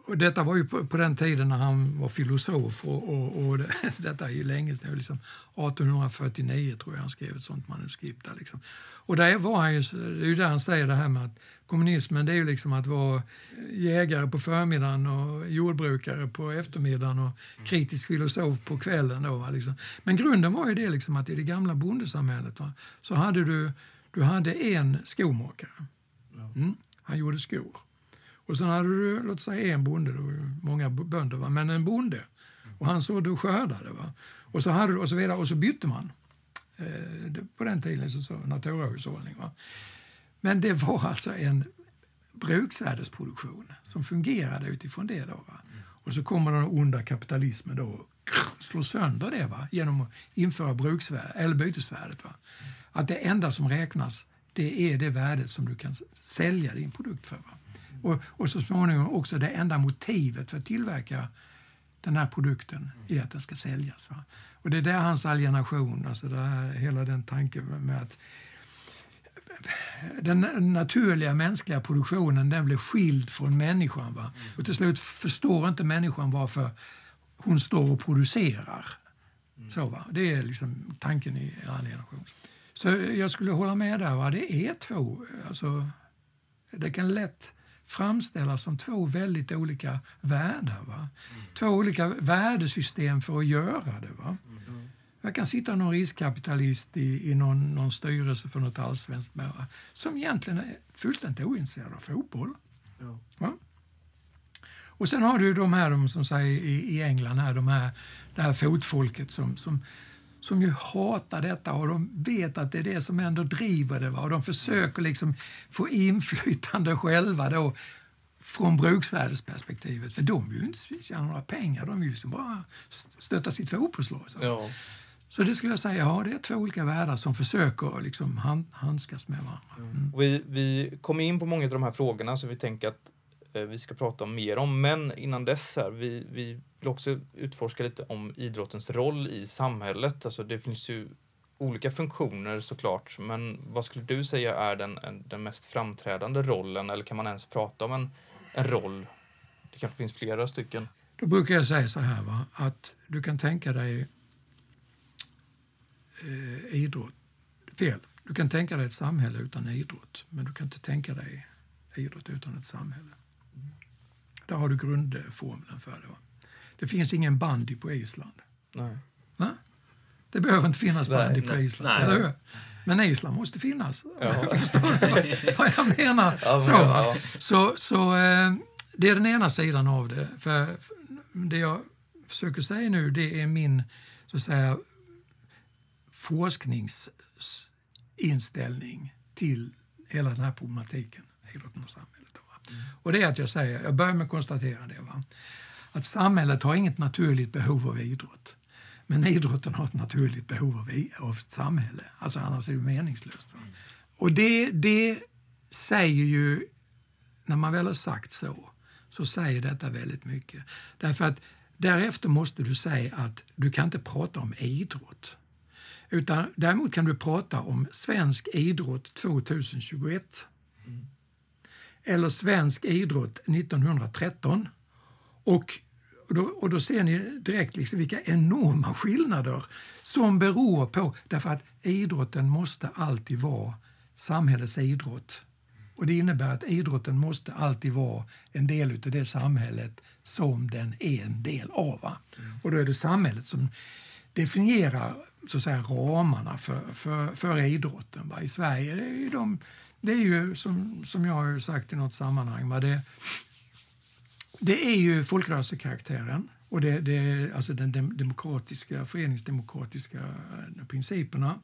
och, detta var ju på, på den tiden när han var filosof och, och, och det, detta är ju länge sedan, liksom 1849 tror jag han skrev ett sånt manuskript. Där, liksom. Och där var han ju, det är ju där han säger det här med att kommunismen det är ju liksom att vara jägare på förmiddagen och jordbrukare på eftermiddagen och kritisk filosof på kvällen. Då, va, liksom. Men grunden var ju det liksom att i det gamla bondesamhället va, så hade du, du hade en skomakare. Mm, han gjorde skor. Och sen hade du, låt säga en bonde, det var många bönder, va? men en bonde. Och han sådde och skördade. Va? Och så hade och så vidare, och så bytte man. Eh, det, på den tiden så, sa naturahushållning. Va? Men det var alltså en bruksvärdesproduktion som fungerade utifrån det. Då, va? Och så kommer den onda kapitalismen då och slår sönder det va? genom att införa bruksvärde, eller bytesvärdet. Va? Att det enda som räknas det är det värdet som du kan sälja din produkt för. Va? Och, och så småningom också det enda motivet för att tillverka den här produkten är att den ska säljas. Va? Och det är där hans alienation, alltså det här, hela den tanken med att den naturliga mänskliga produktionen den blir skild från människan. Va? Och till slut förstår inte människan varför hon står och producerar. Så, va? Det är liksom tanken i alienation. Så jag skulle hålla med där. Va? Det är två, alltså, det kan lätt framställas som två väldigt olika världar. Va? Två olika värdesystem för att göra det. Va? Jag kan sitta någon riskkapitalist i, i någon, någon styrelse för något allsvenskt med, som egentligen är fullständigt ointresserad av fotboll. Ja. Va? Och sen har du de här, de som säger i, i England, här, de här, det här fotfolket som, som, som ju hatar detta och de vet att det är det som ändå driver det. Va? Och de försöker liksom få inflytande själva då från bruksvärdesperspektivet. För de vill ju inte tjäna några pengar, de vill ju bara stötta sitt fotbollslag. Så. Ja. så det skulle jag säga, ja det är två olika världar som försöker liksom hand, handskas med varandra. Mm. Vi, vi kommer in på många av de här frågorna som vi tänker att Eh, vi ska prata om mer om, men innan dess här, vi, vi vill också utforska lite om idrottens roll i samhället. Alltså det finns ju olika funktioner såklart, men vad skulle du säga är den, den mest framträdande rollen, eller kan man ens prata om en en roll? Det kanske finns flera stycken. Då brukar jag säga så här, va? att du kan tänka dig eh, idrott. Fel. Du kan tänka dig ett samhälle utan idrott, men du kan inte tänka dig idrott utan ett samhälle. Där har du grundformeln för det. Va? Det finns ingen bandy på Island. Nej. Va? Det behöver inte finnas bandy nej, på Island, nej. eller hur? Men Island måste finnas. Ja. Förstår du vad jag menar? Ja, så, ja. så, så eh, det är den ena sidan av det. För det jag försöker säga nu, det är min så att säga, forskningsinställning till hela den här problematiken, idrotten och samhället. Och det är att jag säger, jag börjar med att konstatera det, va? att samhället har inget naturligt behov av idrott. Men idrotten har ett naturligt behov av, av ett samhälle, alltså annars är det meningslöst. Va? Och det, det säger ju, när man väl har sagt så, så säger detta väldigt mycket. Därför att därefter måste du säga att du kan inte prata om idrott. Utan däremot kan du prata om svensk idrott 2021. Eller svensk idrott 1913. Och då, och då ser ni direkt liksom vilka enorma skillnader som beror på, därför att idrotten måste alltid vara samhällets idrott. Och det innebär att idrotten måste alltid vara en del av det samhället som den är en del av. Mm. Och då är det samhället som definierar så att säga, ramarna för, för, för idrotten. Va? I Sverige det är ju de, det är ju som, som jag har sagt i något sammanhang, men Det, det är ju folkrörelsekaraktären och det, det, alltså den demokratiska, föreningsdemokratiska eh, principerna.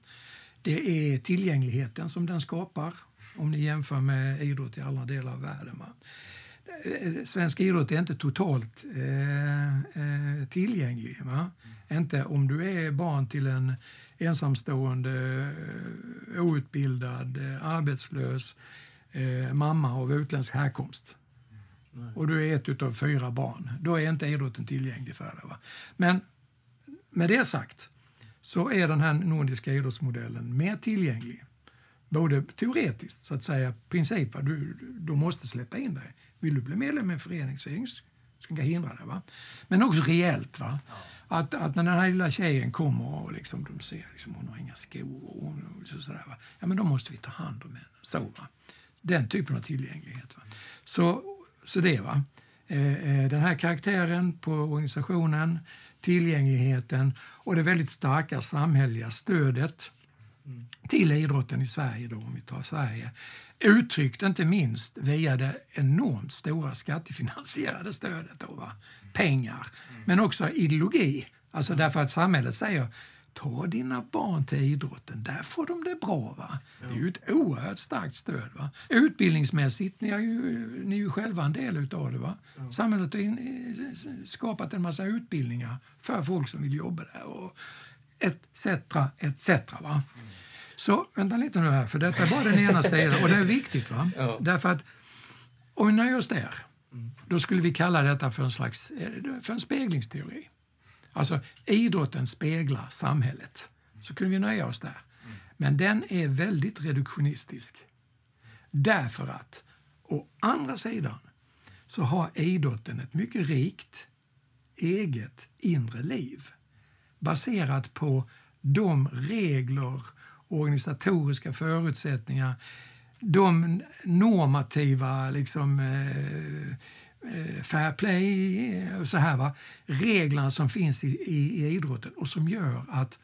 Det är tillgängligheten som den skapar om ni jämför med idrott i alla delar av världen. Eh, eh, svensk idrott är inte totalt eh, eh, tillgänglig. Va? Mm. Inte om du är barn till en ensamstående, outbildad, arbetslös eh, mamma av utländsk härkomst och du är ett av fyra barn, då är inte idrotten tillgänglig för dig. Va? Men med det sagt så är den här nordiska idrottsmodellen mer tillgänglig. Både teoretiskt, så att säga, princip, du, du måste släppa in dig. Vill du bli medlem i en förening så ska hindra dig. Va? Men också reellt. Va? Att, att när den här lilla tjejen kommer och liksom, de ser liksom, hon har inga skor och, och så, sådär, va? Ja, men då måste vi ta hand om henne. Så, va? Den typen av tillgänglighet. Va? Så så det va. Eh, eh, den här karaktären på organisationen, tillgängligheten och det väldigt starka samhälleliga stödet mm. till idrotten i Sverige, då, om vi tar Sverige, uttryckt inte minst via det enormt stora skattefinansierade stödet. Då, va? Pengar, mm. men också ideologi. Alltså därför att samhället säger ta dina barn till idrotten, där får de det bra. Va? Det är ju ett oerhört starkt stöd. Va? Utbildningsmässigt, ni är ju, ni är ju själva en del utav det. Va? Samhället har in, skapat en massa utbildningar för folk som vill jobba där. Och etc, etc. Va? Så vänta lite nu här, för detta är bara den ena sidan och det är viktigt. Va? Ja. Därför att om vi nöjer oss där, då skulle vi kalla detta för en slags eh, för en speglingsteori. Alltså idrotten speglar samhället. Så kunde vi nöja oss där. Men den är väldigt reduktionistisk. Därför att, å andra sidan, så har idrotten ett mycket rikt eget inre liv baserat på de regler, organisatoriska förutsättningar, de normativa liksom, eh, eh fair play och så här. Va? Reglerna som finns i, i, i idrotten och som gör att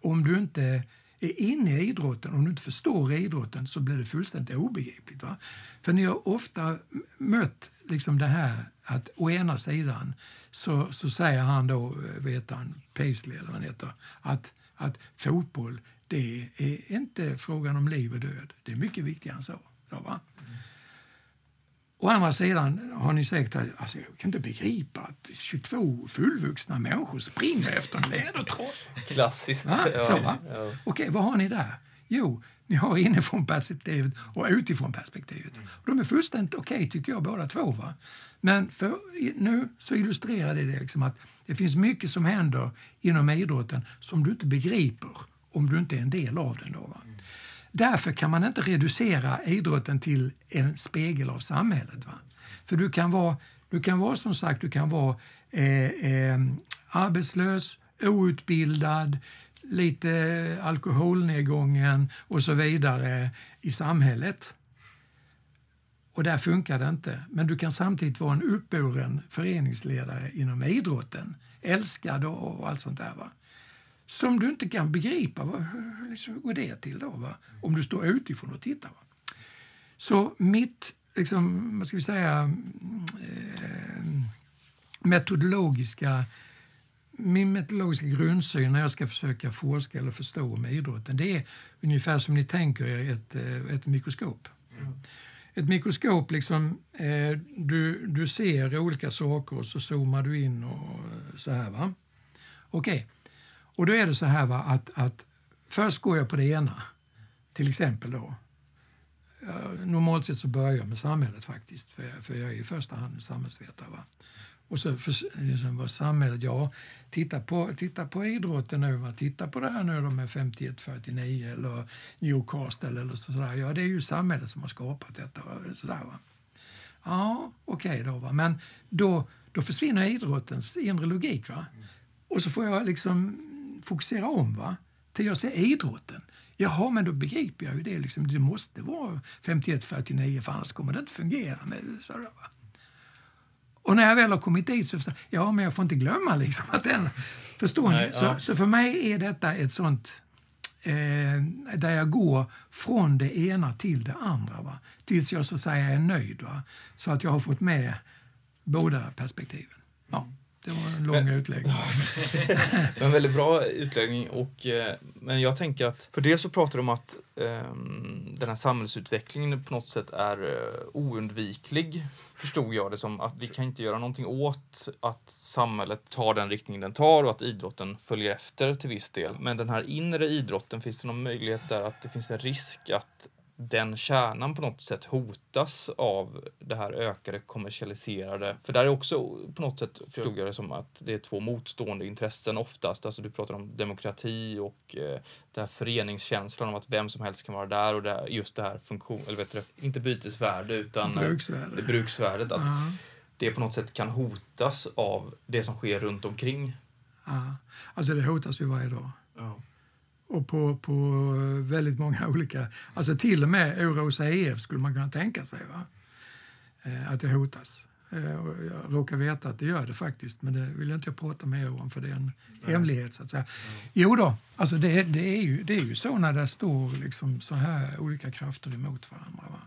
om du inte är inne i idrotten, om du inte förstår idrotten så blir det fullständigt obegripligt. Va? För ni har ofta mött liksom det här att å ena sidan så, så säger han då, eh, vet han, Paisley eller vad han heter, att, att fotboll det är inte frågan om liv och död. Det är mycket viktigare än så. så va? Å andra sidan har ni säkert alltså jag kan inte begripa att 22 fullvuxna människor springer efter en lädertross. Klassiskt. Va? Så, va? Ja. Okej, vad har ni där? Jo, ni har inifrån perspektivet och utifrån perspektivet. Mm. de är fullständigt okej okay, tycker jag båda två. Va? Men för, nu så illustrerar det, det liksom att det finns mycket som händer inom idrotten som du inte begriper om du inte är en del av den. Då, va? Därför kan man inte reducera idrotten till en spegel av samhället. Va? För du kan vara, du kan vara som sagt, du kan vara eh, eh, arbetslös, outbildad, lite alkoholnedgången och så vidare i samhället. Och där funkar det inte. Men du kan samtidigt vara en uppburen föreningsledare inom idrotten. Älskad och allt sånt där. Va? Som du inte kan begripa. Va? Hur liksom, går det till då? Va? Om du står utifrån och tittar. Va? Så mitt, liksom, vad ska vi säga, eh, metodologiska min metodologiska grundsyn när jag ska försöka forska eller förstå om idrotten, det är ungefär som ni tänker er ett, eh, ett mikroskop. Mm. Ett mikroskop, liksom, eh, du, du ser olika saker och så zoomar du in och så här. va? Okej, okay. Och då är det så här va, att, att först går jag på det ena, till exempel då. Normalt sett så börjar jag med samhället faktiskt, för jag, för jag är i första hand samhällsvetare. Va? Och så för, liksom, vad samhället, ja, titta på, titta på idrotten nu, va? titta på det här nu med 51-49 eller Newcastle eller så, sådär. Ja, det är ju samhället som har skapat detta. Sådär, va? Ja, okej okay då. Va? Men då, då försvinner idrottens inre logik. Va? Och så får jag liksom fokusera om va? till jag ser idrotten. Jaha, men då begriper jag ju det. Liksom, det måste vara 51-49 för annars kommer det inte fungera. Med, sådär, va? Och när jag väl har kommit dit så förstår jag, ja men jag får inte glömma liksom att den... Förstår Nej, ni? Så, ja. så för mig är detta ett sånt eh, där jag går från det ena till det andra. Va? Tills jag så att säga är nöjd. Va? Så att jag har fått med båda perspektiven. Ja. Det var en lång men, utläggning. En väldigt bra utläggning. Och, eh, men jag tänker att, för det så pratar du om att um, den här samhällsutvecklingen på något sätt är uh, oundviklig, förstod jag det som. Att vi kan inte göra någonting åt att samhället tar den riktning den tar och att idrotten följer efter till viss del. Men den här inre idrotten, finns det någon möjlighet där att det finns en risk att den kärnan på något sätt hotas av det här ökade kommersialiserade. För där är också på något sätt förstod jag det som att det är två motstående intressen oftast. Alltså du pratar om demokrati och eh, det här föreningskänslan om att vem som helst kan vara där och det just det här funktion, eller vet du, inte bytesvärde utan bruksvärde. Det, bruksvärdet. Att uh-huh. det på något sätt kan hotas av det som sker runt omkring. Ja, alltså det hotas ju varje dag. Uh-huh och på, på väldigt många olika... Alltså till och med Orosa EF skulle man kunna tänka sig va? Eh, att det hotas. Eh, jag råkar veta att det gör det faktiskt, men det vill jag inte prata mer om för det är en Nej. hemlighet. så att säga. Mm. Jo då, alltså det, det, är ju, det är ju så när det står liksom så här olika krafter emot varandra. Va?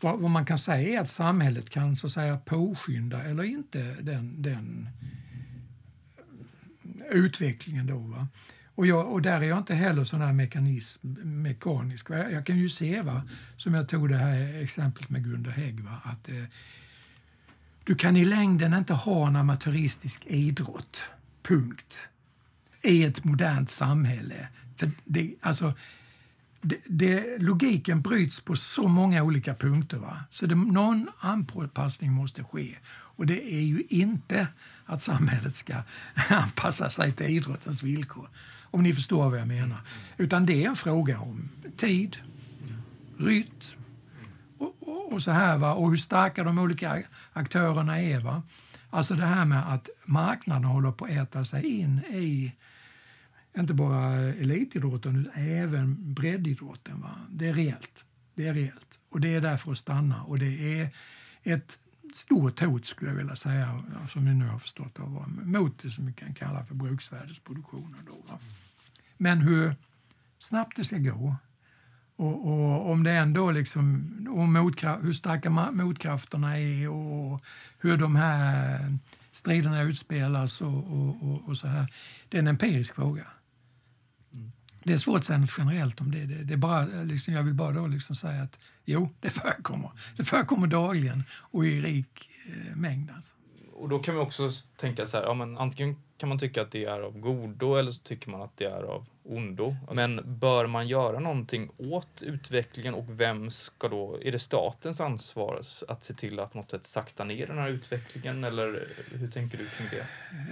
Vad, vad, man kan säga är att samhället kan så att säga påskynda eller inte den, den utvecklingen. Då, va? Och, jag, och där är jag inte heller sån här mekanism, mekanisk. Jag, jag, kan ju se, va, som jag tog det här exemplet med Gunder Hägg, va, att eh, du kan i längden inte ha en amatöristisk idrott, punkt, i ett modernt samhälle. För det, alltså, det, det, logiken bryts på så många olika punkter. Va? Så det, någon anpassning måste ske. Och det är ju inte att samhället ska anpassa sig till idrottens villkor. Om ni förstår vad jag menar. Utan det är en fråga om tid, rytm och, och, och, så här va? och hur starka de olika aktörerna är. Va? Alltså det här med att marknaden håller på att äta sig in i inte bara elitidrotten utan även breddidrotten. Va? Det är reellt. Det är rejält. Och det är där för att stanna. Och det är ett stort hot skulle jag vilja säga, som vi nu har förstått av, mot det som vi kan kalla för bruksvärdesproduktionen. Då, va? Men hur snabbt det ska gå och, och om det ändå liksom, och motkraft, hur starka motkrafterna är och hur de här striderna utspelas och, och, och, och så här. Det är en empirisk fråga. Det är svårt att säga något generellt om det. det, det är bara, liksom, jag vill bara då liksom säga att jo, det förekommer. Det förekommer dagligen och i rik eh, mängd. Alltså. Och då kan vi också tänka så här, ja, men antingen kan man tycka att det är av godo eller så tycker man att det är av ondo. Men bör man göra någonting åt utvecklingen och vem ska då, är det statens ansvar att se till att man sätt sakta ner den här utvecklingen eller hur tänker du kring det?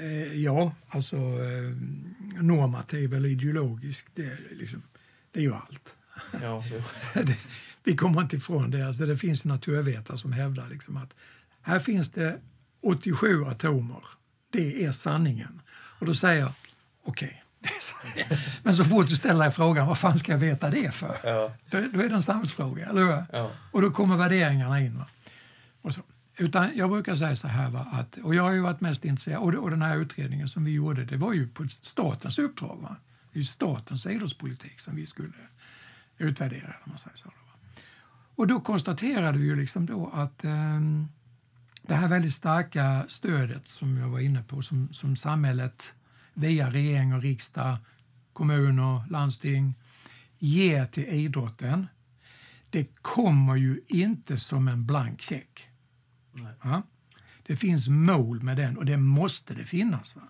Eh, ja, alltså eh, normativ eller ideologisk, det är, liksom, det är ju allt. Ja, det, vi kommer inte ifrån det. Alltså, det finns naturvetare som hävdar liksom att här finns det 87 atomer. Det är sanningen. Och då säger jag, okej. Okay. Men så fort du ställer dig frågan, vad fan ska jag veta det för? Ja. Då, då, är det en samhällsfråga, eller hur? Ja. Och då kommer värderingarna in. Va? Och så. Utan jag brukar säga så här, va, att, och jag har ju varit mest intresserad, och, och den här utredningen som vi gjorde, det var ju på statens uppdrag. Va? Det är ju statens idrottspolitik som vi skulle utvärdera. Man säger så, va? Och då konstaterade vi ju liksom då att um, det här väldigt starka stödet som jag var inne på, som, som samhället via regering och riksdag, kommuner, landsting ger till idrotten, det kommer ju inte som en blank check. Ja? Det finns mål med den och det måste det finnas. Va?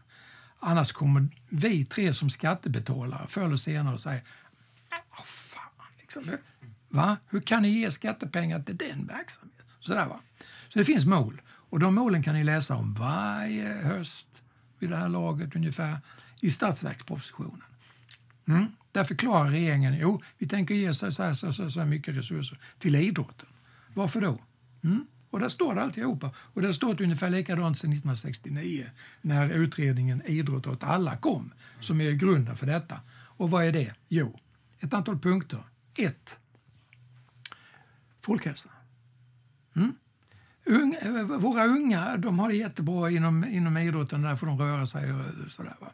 Annars kommer vi tre som skattebetalare förr eller senare att säga oh, fan, liksom, va? Hur kan ni ge skattepengar till den verksamheten? Sådär, va? Så det finns mål. Och de målen kan ni läsa om varje höst vid det här laget ungefär i statsverkspropositionen. Mm. Där förklarar regeringen jo, vi tänker ge så, så, så, så, så mycket resurser till idrotten. Varför då? Mm. Och där står det alltihopa. Och det har stått ungefär likadant sedan 1969 när utredningen Idrott åt alla kom, som är grunden för detta. Och vad är det? Jo, ett antal punkter. 1. Folkhälsa. Mm. Unga, våra unga de har det jättebra inom, inom idrotten, där får de röra sig och sådär. Va?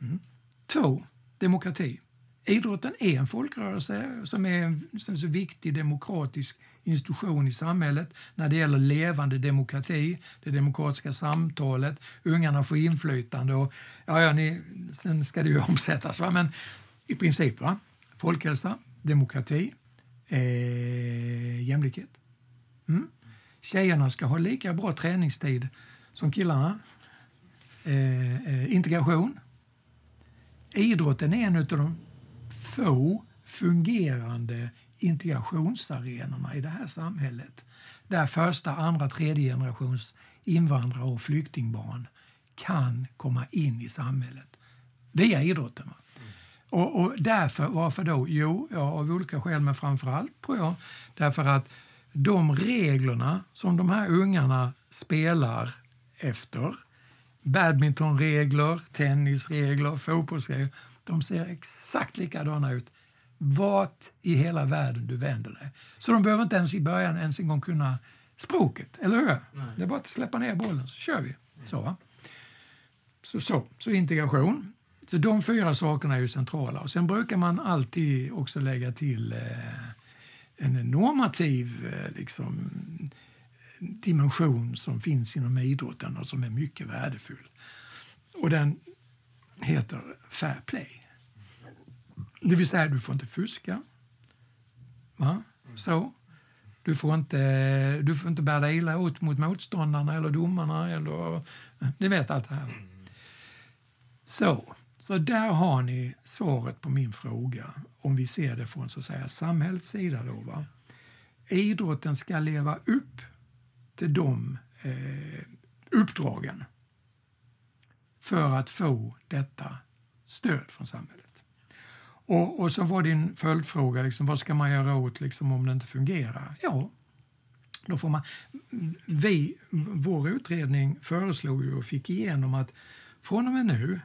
Mm. Två, demokrati. Idrotten är en folkrörelse som är en, som är en viktig demokratisk institution i samhället när det gäller levande demokrati, det demokratiska samtalet, ungarna får inflytande och ja, ja, ni, sen ska det ju omsättas. Va? Men i princip, va? folkhälsa, demokrati, eh, jämlikhet. Mm. Tjejerna ska ha lika bra träningstid som killarna. Eh, eh, integration. Idrotten är en av de få fungerande integrationsarenorna i det här samhället där första, andra, tredje generations invandrare och flyktingbarn kan komma in i samhället via idrotten. Mm. Och, och, därför, varför då? Jo, ja, av olika skäl, men framför allt tror jag därför att de reglerna som de här ungarna spelar efter, badmintonregler, tennisregler, fotbollsregler, de ser exakt likadana ut vart i hela världen du vänder dig. Så de behöver inte ens i början ens en gång kunna språket, eller hur? Nej. Det är bara att släppa ner bollen så kör vi. Så, så, så, så integration. Så de fyra sakerna är ju centrala. Och sen brukar man alltid också lägga till eh, en normativ eh, liksom, dimension som finns inom idrotten och som är mycket värdefull. Och den heter fair play. Det vill säga, du får inte fuska. Va? Så. Du får inte, du får inte bära dig illa ut mot motståndarna eller domarna. Eller, ni vet allt det här. Så. Så där har ni svaret på min fråga, om vi ser det från så att säga, samhällets sida. Då, va? Idrotten ska leva upp till de eh, uppdragen för att få detta stöd från samhället. Och, och så var din följdfråga, liksom, vad ska man göra åt liksom, om det inte fungerar? Ja, då får man... Vi, vår utredning föreslog ju och fick igenom att från och med nu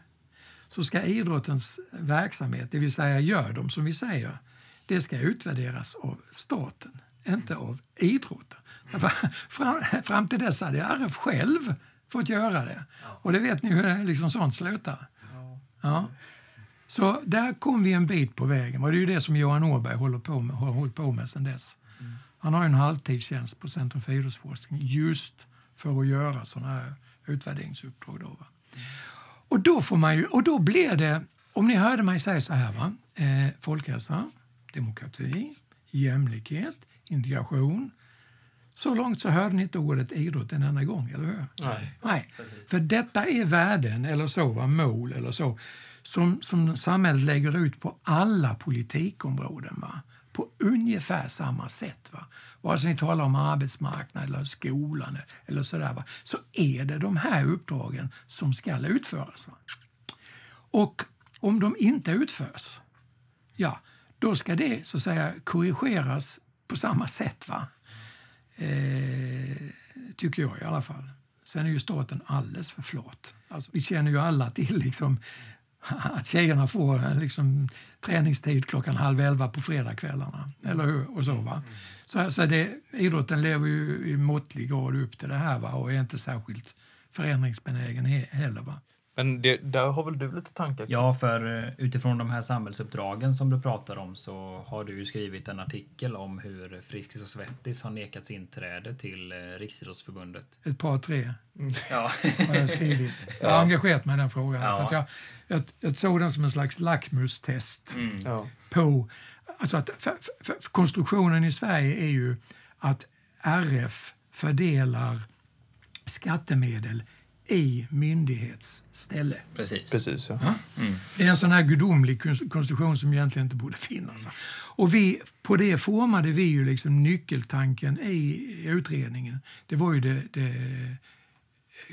så ska idrottens verksamhet, det vill säga gör de som vi säger, det ska utvärderas av staten, inte av idrotten. Mm. Fram, fram till dess hade RF själv fått göra det. Och det vet ni hur liksom sånt slutar. Ja. Så där kom vi en bit på vägen. Och det är ju det som Johan Åberg håller på med, har hållit på med sedan dess. Han har en halvtidstjänst på Centrum för idrottsforskning just för att göra sådana här utvärderingsuppdrag. Då, va? Och, då får man ju, och då blir det, om ni hörde mig säga så här, va? Eh, folkhälsa, demokrati, jämlikhet, integration. Så långt så hörde ni inte ordet idrott en enda gång, eller hur? Nej. Nej, för detta är värden, eller så, va? mål eller så, som, som samhället lägger ut på alla politikområden. Va? På ungefär samma sätt. Va? Vare sig ni talar om arbetsmarknad eller skolan eller sådär, va? så är det de här uppdragen som ska utföras. Va? Och om de inte utförs, ja, då ska det så att säga korrigeras på samma sätt. Va? Eh, tycker jag i alla fall. Sen är ju staten alldeles för flat. Alltså, vi känner ju alla till liksom, att tjejerna får liksom, träningstid klockan halv elva på fredagskvällarna. Eller hur? Och så, va? så, så det, idrotten lever ju i måttlig grad upp till det här va? och är inte särskilt förändringsbenägen he heller. Va? Men det, där har väl du lite tankar? Ja, för eh, utifrån de här samhällsuppdragen som du pratar om så har du ju skrivit en artikel om hur Friskis och Svettis har nekats inträde till eh, Riksidrottsförbundet. Ett par, tre Ja. har jag skrivit. Jag har engagerat mig i den frågan. Ja. För att jag, jag, jag såg den som en slags lackmustest. Mm. Ja. på... Alltså att för, för, för konstruktionen i Sverige är ju att RF fördelar skattemedel i myndighets ställe. Precis. Precis, ja. Det är en sån här gudomlig konst- konstruktion som egentligen inte borde finnas. Va? Och vi, på det formade vi ju liksom nyckeltanken i utredningen. Det var ju det, det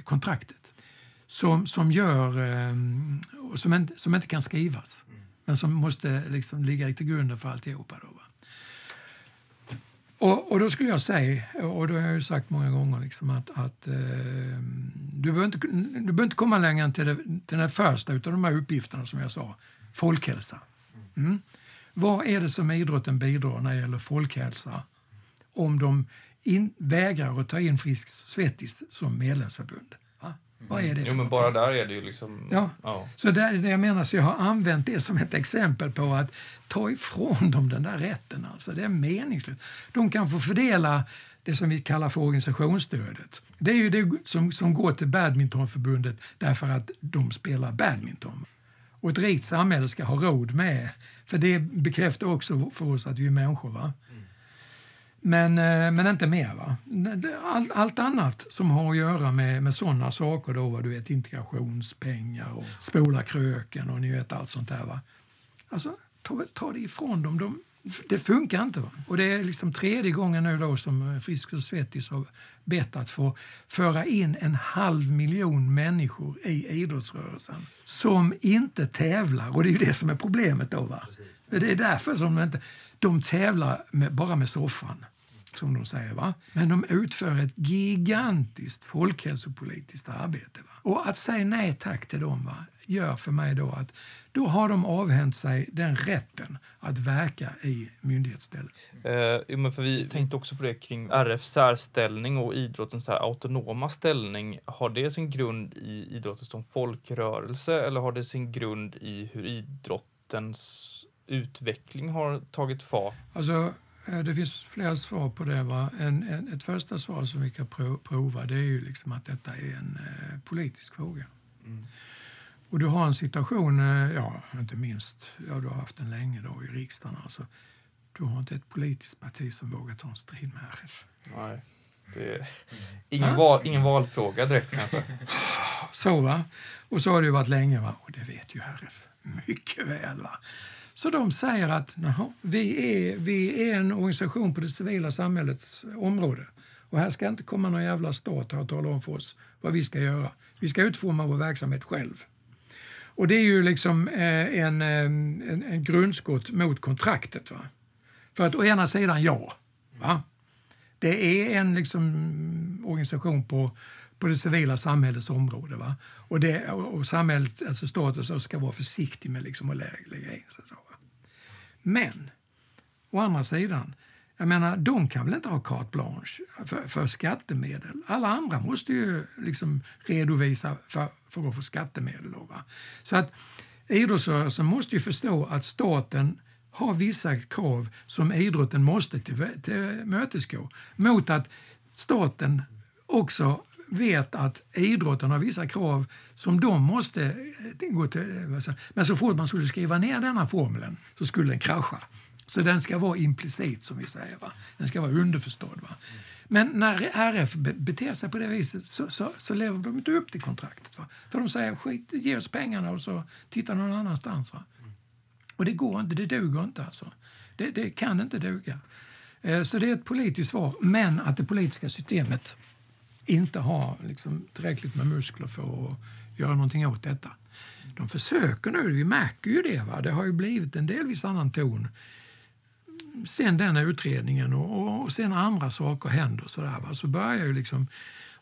kontraktet som, som gör, eh, som, inte, som inte kan skrivas. Men som måste liksom ligga till grunden för alltihopa. Då, va? Och, och då skulle jag säga, och det har jag ju sagt många gånger, liksom att, att eh, du, behöver inte, du behöver inte komma längre än till, det, till den första av de här uppgifterna som jag sa, folkhälsa. Mm. Vad är det som idrotten bidrar när det gäller folkhälsa om de in, vägrar att ta in Frisk Svettis som medlemsförbund? Va? Vad är det för Jo, men bara där är det ju liksom... Ja. ja. Så det är det jag menar, så jag har använt det som ett exempel på att ta ifrån dem den där rätten. Alltså, det är meningslöst. De kan få fördela det som vi kallar för organisationsstödet. Det är ju det som, som går till badmintonförbundet därför att de spelar badminton. Och ett rikt samhälle ska ha råd med, för det bekräftar också för oss att vi är människor. Va? Men, eh, men inte mer. Va? Allt, allt annat som har att göra med, med sådana saker, då, vad du vet, integrationspengar och spola kröken och ni vet allt sånt där. Va? Alltså, ta, ta det ifrån dem. De, det funkar inte. Va? Och det är liksom tredje gången nu då som Frisk och Svettis har bett att få föra in en halv miljon människor i idrottsrörelsen som inte tävlar. Och det är det som är problemet då. Va? Det är därför som de inte... De tävlar med, bara med soffan, som de säger. Va? Men de utför ett gigantiskt folkhälsopolitiskt arbete. Va? Och att säga nej tack till dem va, gör för mig då att då har de avhänt sig den rätten att verka i myndighetsstället. Eh, men för vi tänkte också på det kring RFs särställning och idrottens här autonoma ställning. Har det sin grund i idrotten som folkrörelse eller har det sin grund i hur idrottens utveckling har tagit fart? Alltså, det finns flera svar på det. Va? En, en, ett första svar som vi kan pro- prova det är ju liksom att detta är en eh, politisk fråga. Och du har en situation, eh, ja, inte minst, ja, du har haft den länge då i riksdagen. Alltså, du har inte ett politiskt parti som vågar ta en strid med RF. Nej. Det är ingen, val, ingen valfråga direkt kanske. Så va. Och så har det ju varit länge va. Och det vet ju RF mycket väl va. Så de säger att naha, vi är, vi är en organisation på det civila samhällets område. Och här ska inte komma någon jävla stat här och tala om för oss vad vi ska göra. Vi ska utforma vår verksamhet själv. Och det är ju liksom eh, en, eh, en, en grundskott mot kontraktet. Va? För att å ena sidan, ja. Va? Det är en liksom, organisation på, på det civila samhällets område. Va? Och, det, och samhället, alltså staten, ska vara försiktig med liksom att lägga, in sig. Så, va? Men, å andra sidan, jag menar, de kan väl inte ha carte blanche för, för skattemedel? Alla andra måste ju liksom redovisa för, för att få skattemedel. Då, va? Så att idrottsrörelsen måste ju förstå att staten har vissa krav som idrotten måste tillmötesgå mot att staten också vet att idrotten har vissa krav som de måste eh, gå till. Eh, men så fort man skulle skriva ner denna formeln så skulle den krascha. Så den ska vara implicit, som vi säger. Va? Den ska vara underförstådd. Va? Men när RF beter sig på det viset så, så, så lever de inte upp till kontraktet. Va? För de säger skit, ge oss pengarna och så titta någon annanstans. Va? Och det går inte, det duger inte alltså. Det, det kan inte duga. Eh, så det är ett politiskt svar, men att det politiska systemet inte har liksom tillräckligt med muskler för att göra någonting åt detta. De försöker nu, vi märker ju det. Va? Det har ju blivit en delvis annan ton sen den utredningen och, och sen andra saker händer så, där, va? så börjar ju liksom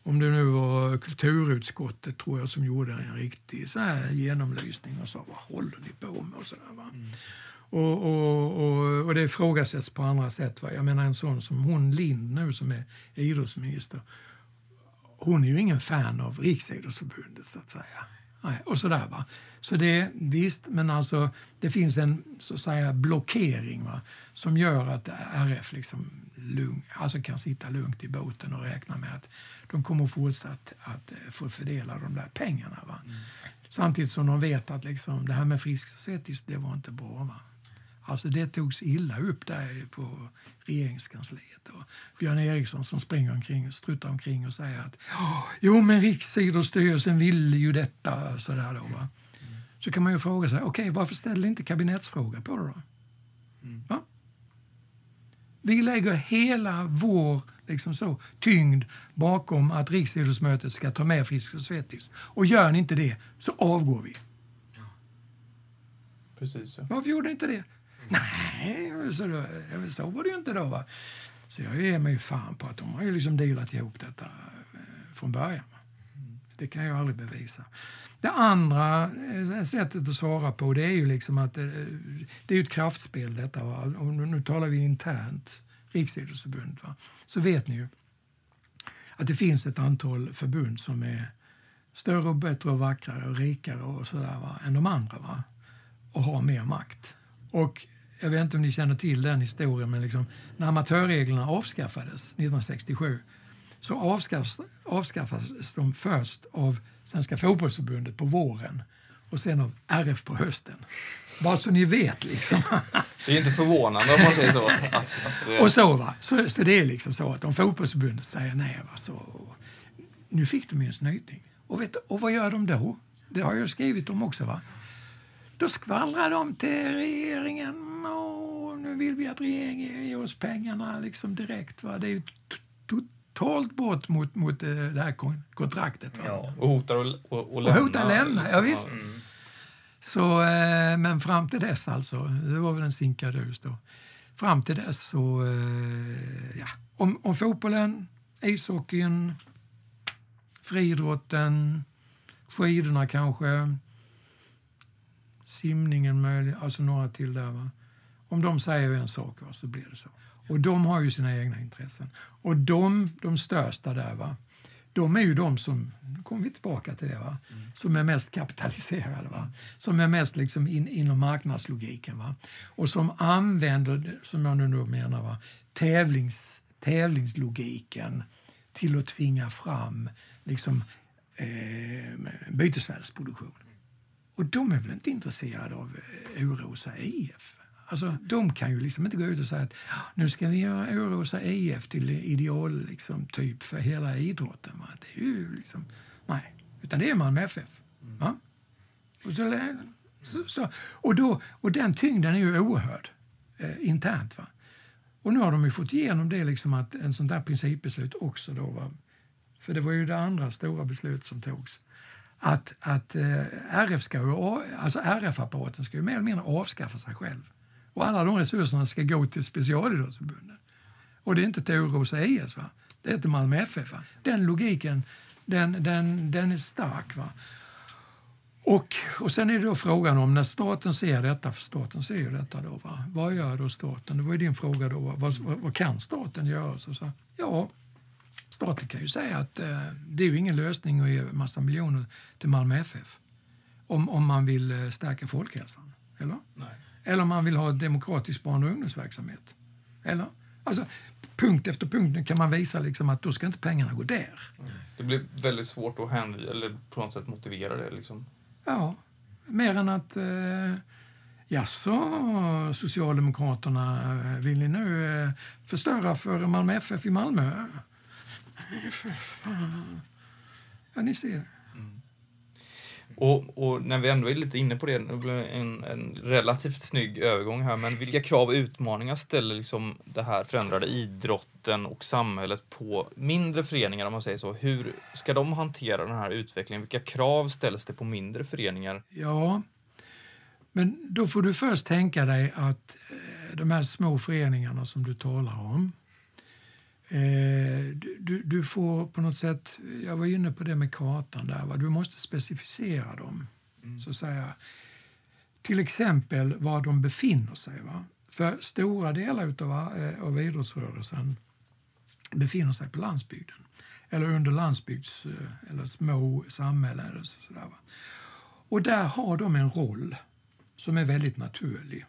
om det nu var kulturutskottet tror jag som gjorde en riktig så här genomlysning och sa vad håller ni på med och så där, va? Mm. Och, och, och, och, det ifrågasätts på andra sätt. Va? Jag menar en sån som hon Lind nu som är idrottsminister. Hon är ju ingen fan av Riksidrottsförbundet så att säga. Nej, och sådär va. Så det, visst, men alltså det finns en så att säga blockering va, som gör att RF liksom lugn, alltså kan sitta lugnt i båten och räkna med att de kommer att fortsätta att, att eh, få fördela de där pengarna. Va. Mm. Samtidigt som de vet att liksom, det här med Frisk och svettis, det var inte bra. Va. Alltså det togs illa upp där på regeringskansliet. Och Björn Eriksson som springer omkring, struttar omkring och säger att jo men Riksidrottsstyrelsen ville ju detta. Så, där då, va? så kan man ju fråga sig, okej okay, varför ställer inte kabinettsfråga på det då? Mm. Va? Vi lägger hela vår liksom så, tyngd bakom att Riksidrottsmötet ska ta med Frisk och Svettis. Och gör ni inte det så avgår vi. Precis. Ja. Varför gjorde ni inte det? Nej, så, då, så var det ju inte då. Va? Så jag ger mig fan på att de har ju liksom delat ihop detta eh, från början. Det kan jag aldrig bevisa. Det andra eh, sättet att svara på det är ju liksom att det, det är ett kraftspel detta. Va? Och nu talar vi internt, Riksidrottsförbundet. Så vet ni ju att det finns ett antal förbund som är större och bättre och vackrare och rikare och sådär va, än de andra va? och har mer makt. Och jag vet inte om ni känner till den historien, men liksom, när amatörreglerna avskaffades 1967 så avskaffades, avskaffades de först av Svenska fotbollsförbundet på våren och sen av RF på hösten. Bara så ni vet. Liksom. Det är inte förvånande om man säger så. Att, att det... Och så, va? Så, så det är liksom så att om fotbollsförbundet säger nej, va, så nu fick de ju en snyting. Och, vet, och vad gör de då? Det har jag skrivit om också. va? Då skvallrar de till regeringen och nu vill vi att regeringen ger oss pengarna liksom direkt. Va? Det är ju totalt brott mot, mot eh, det här kontraktet. Va? Ja, och hotar att lämna. Och hotar lämna, liksom. ja visst. Mm. Så, eh, men fram till dess alltså, det var väl en sinkadus då. Fram till dess så, eh, ja, om, om fotbollen, ishockeyn, friidrotten, skidorna kanske, simningen möjligt, alltså några till där. Va? Om de säger en sak va, så blir det så. Och de har ju sina egna intressen. Och de, de största där, va, de är ju de som, nu kommer vi tillbaka till det, va, mm. som är mest kapitaliserade. Va, som är mest liksom in, inom marknadslogiken. Va, och som använder, som jag nu menar, va, tävlings, tävlingslogiken till att tvinga fram liksom, eh, bytesvärdesproduktion. Och de är väl inte intresserade av eh, IF? Alltså, de kan ju liksom inte gå ut och säga att ah, nu ska vi göra Eurosa IF till ideal liksom, typ för hela idrotten. Va? Det är ju liksom, nej, utan det är Malmö FF. Va? Och, så, så, så, och, då, och den tyngden är ju oerhörd eh, internt. Va? Och nu har de ju fått igenom det, liksom att en sån där principbeslut också då. Va? För det var ju det andra stora beslutet som togs att, att eh, RF ska alltså RF-apparaten ska ju mer eller mindre avskaffa sig själv. Och alla de resurserna ska gå till specialidrottsförbunden. Och det är inte Torås IS, va? det är inte Malmö FF. Va? Den logiken, den, den, den är stark. Va? Och, och sen är det då frågan om när staten ser detta, för staten ser ju detta då, va? vad gör då staten? Det var ju din fråga då, vad, vad, vad kan staten göra? Så, så, ja, staten kan ju säga att eh, det är ju ingen lösning att ge massa miljoner till Malmö FF. om, om man vill eh, stärka folkhälsan. Eller? Nej. Eller om man vill ha demokratisk barn och ungdomsverksamhet. Eller? Alltså, punkt efter punkt kan man visa liksom att då ska inte pengarna gå där. Det blir väldigt svårt att hänvisa, eller på något sätt motivera det. Liksom. Ja, mer än att eh, Jaså, Socialdemokraterna, eh, vill ni nu eh, förstöra för Malmö FF i Malmö? Ja, ni ser. Och, och när vi ändå är lite inne på det, en, en relativt snygg övergång här, men vilka krav och utmaningar ställer liksom det här förändrade idrotten och samhället på mindre föreningar om man säger så? Hur ska de hantera den här utvecklingen? Vilka krav ställs det på mindre föreningar? Ja, men då får du först tänka dig att eh, de här små föreningarna som du talar om, du, du, du får på något sätt, jag var inne på det med kartan där, va? du måste specificera dem. Så att säga. Till exempel var de befinner sig. Va? För stora delar utav, eh, av idrottsrörelsen befinner sig på landsbygden. Eller under landsbygds eh, eller små samhällen. Eller så, sådär, va? Och där har de en roll som är väldigt naturlig.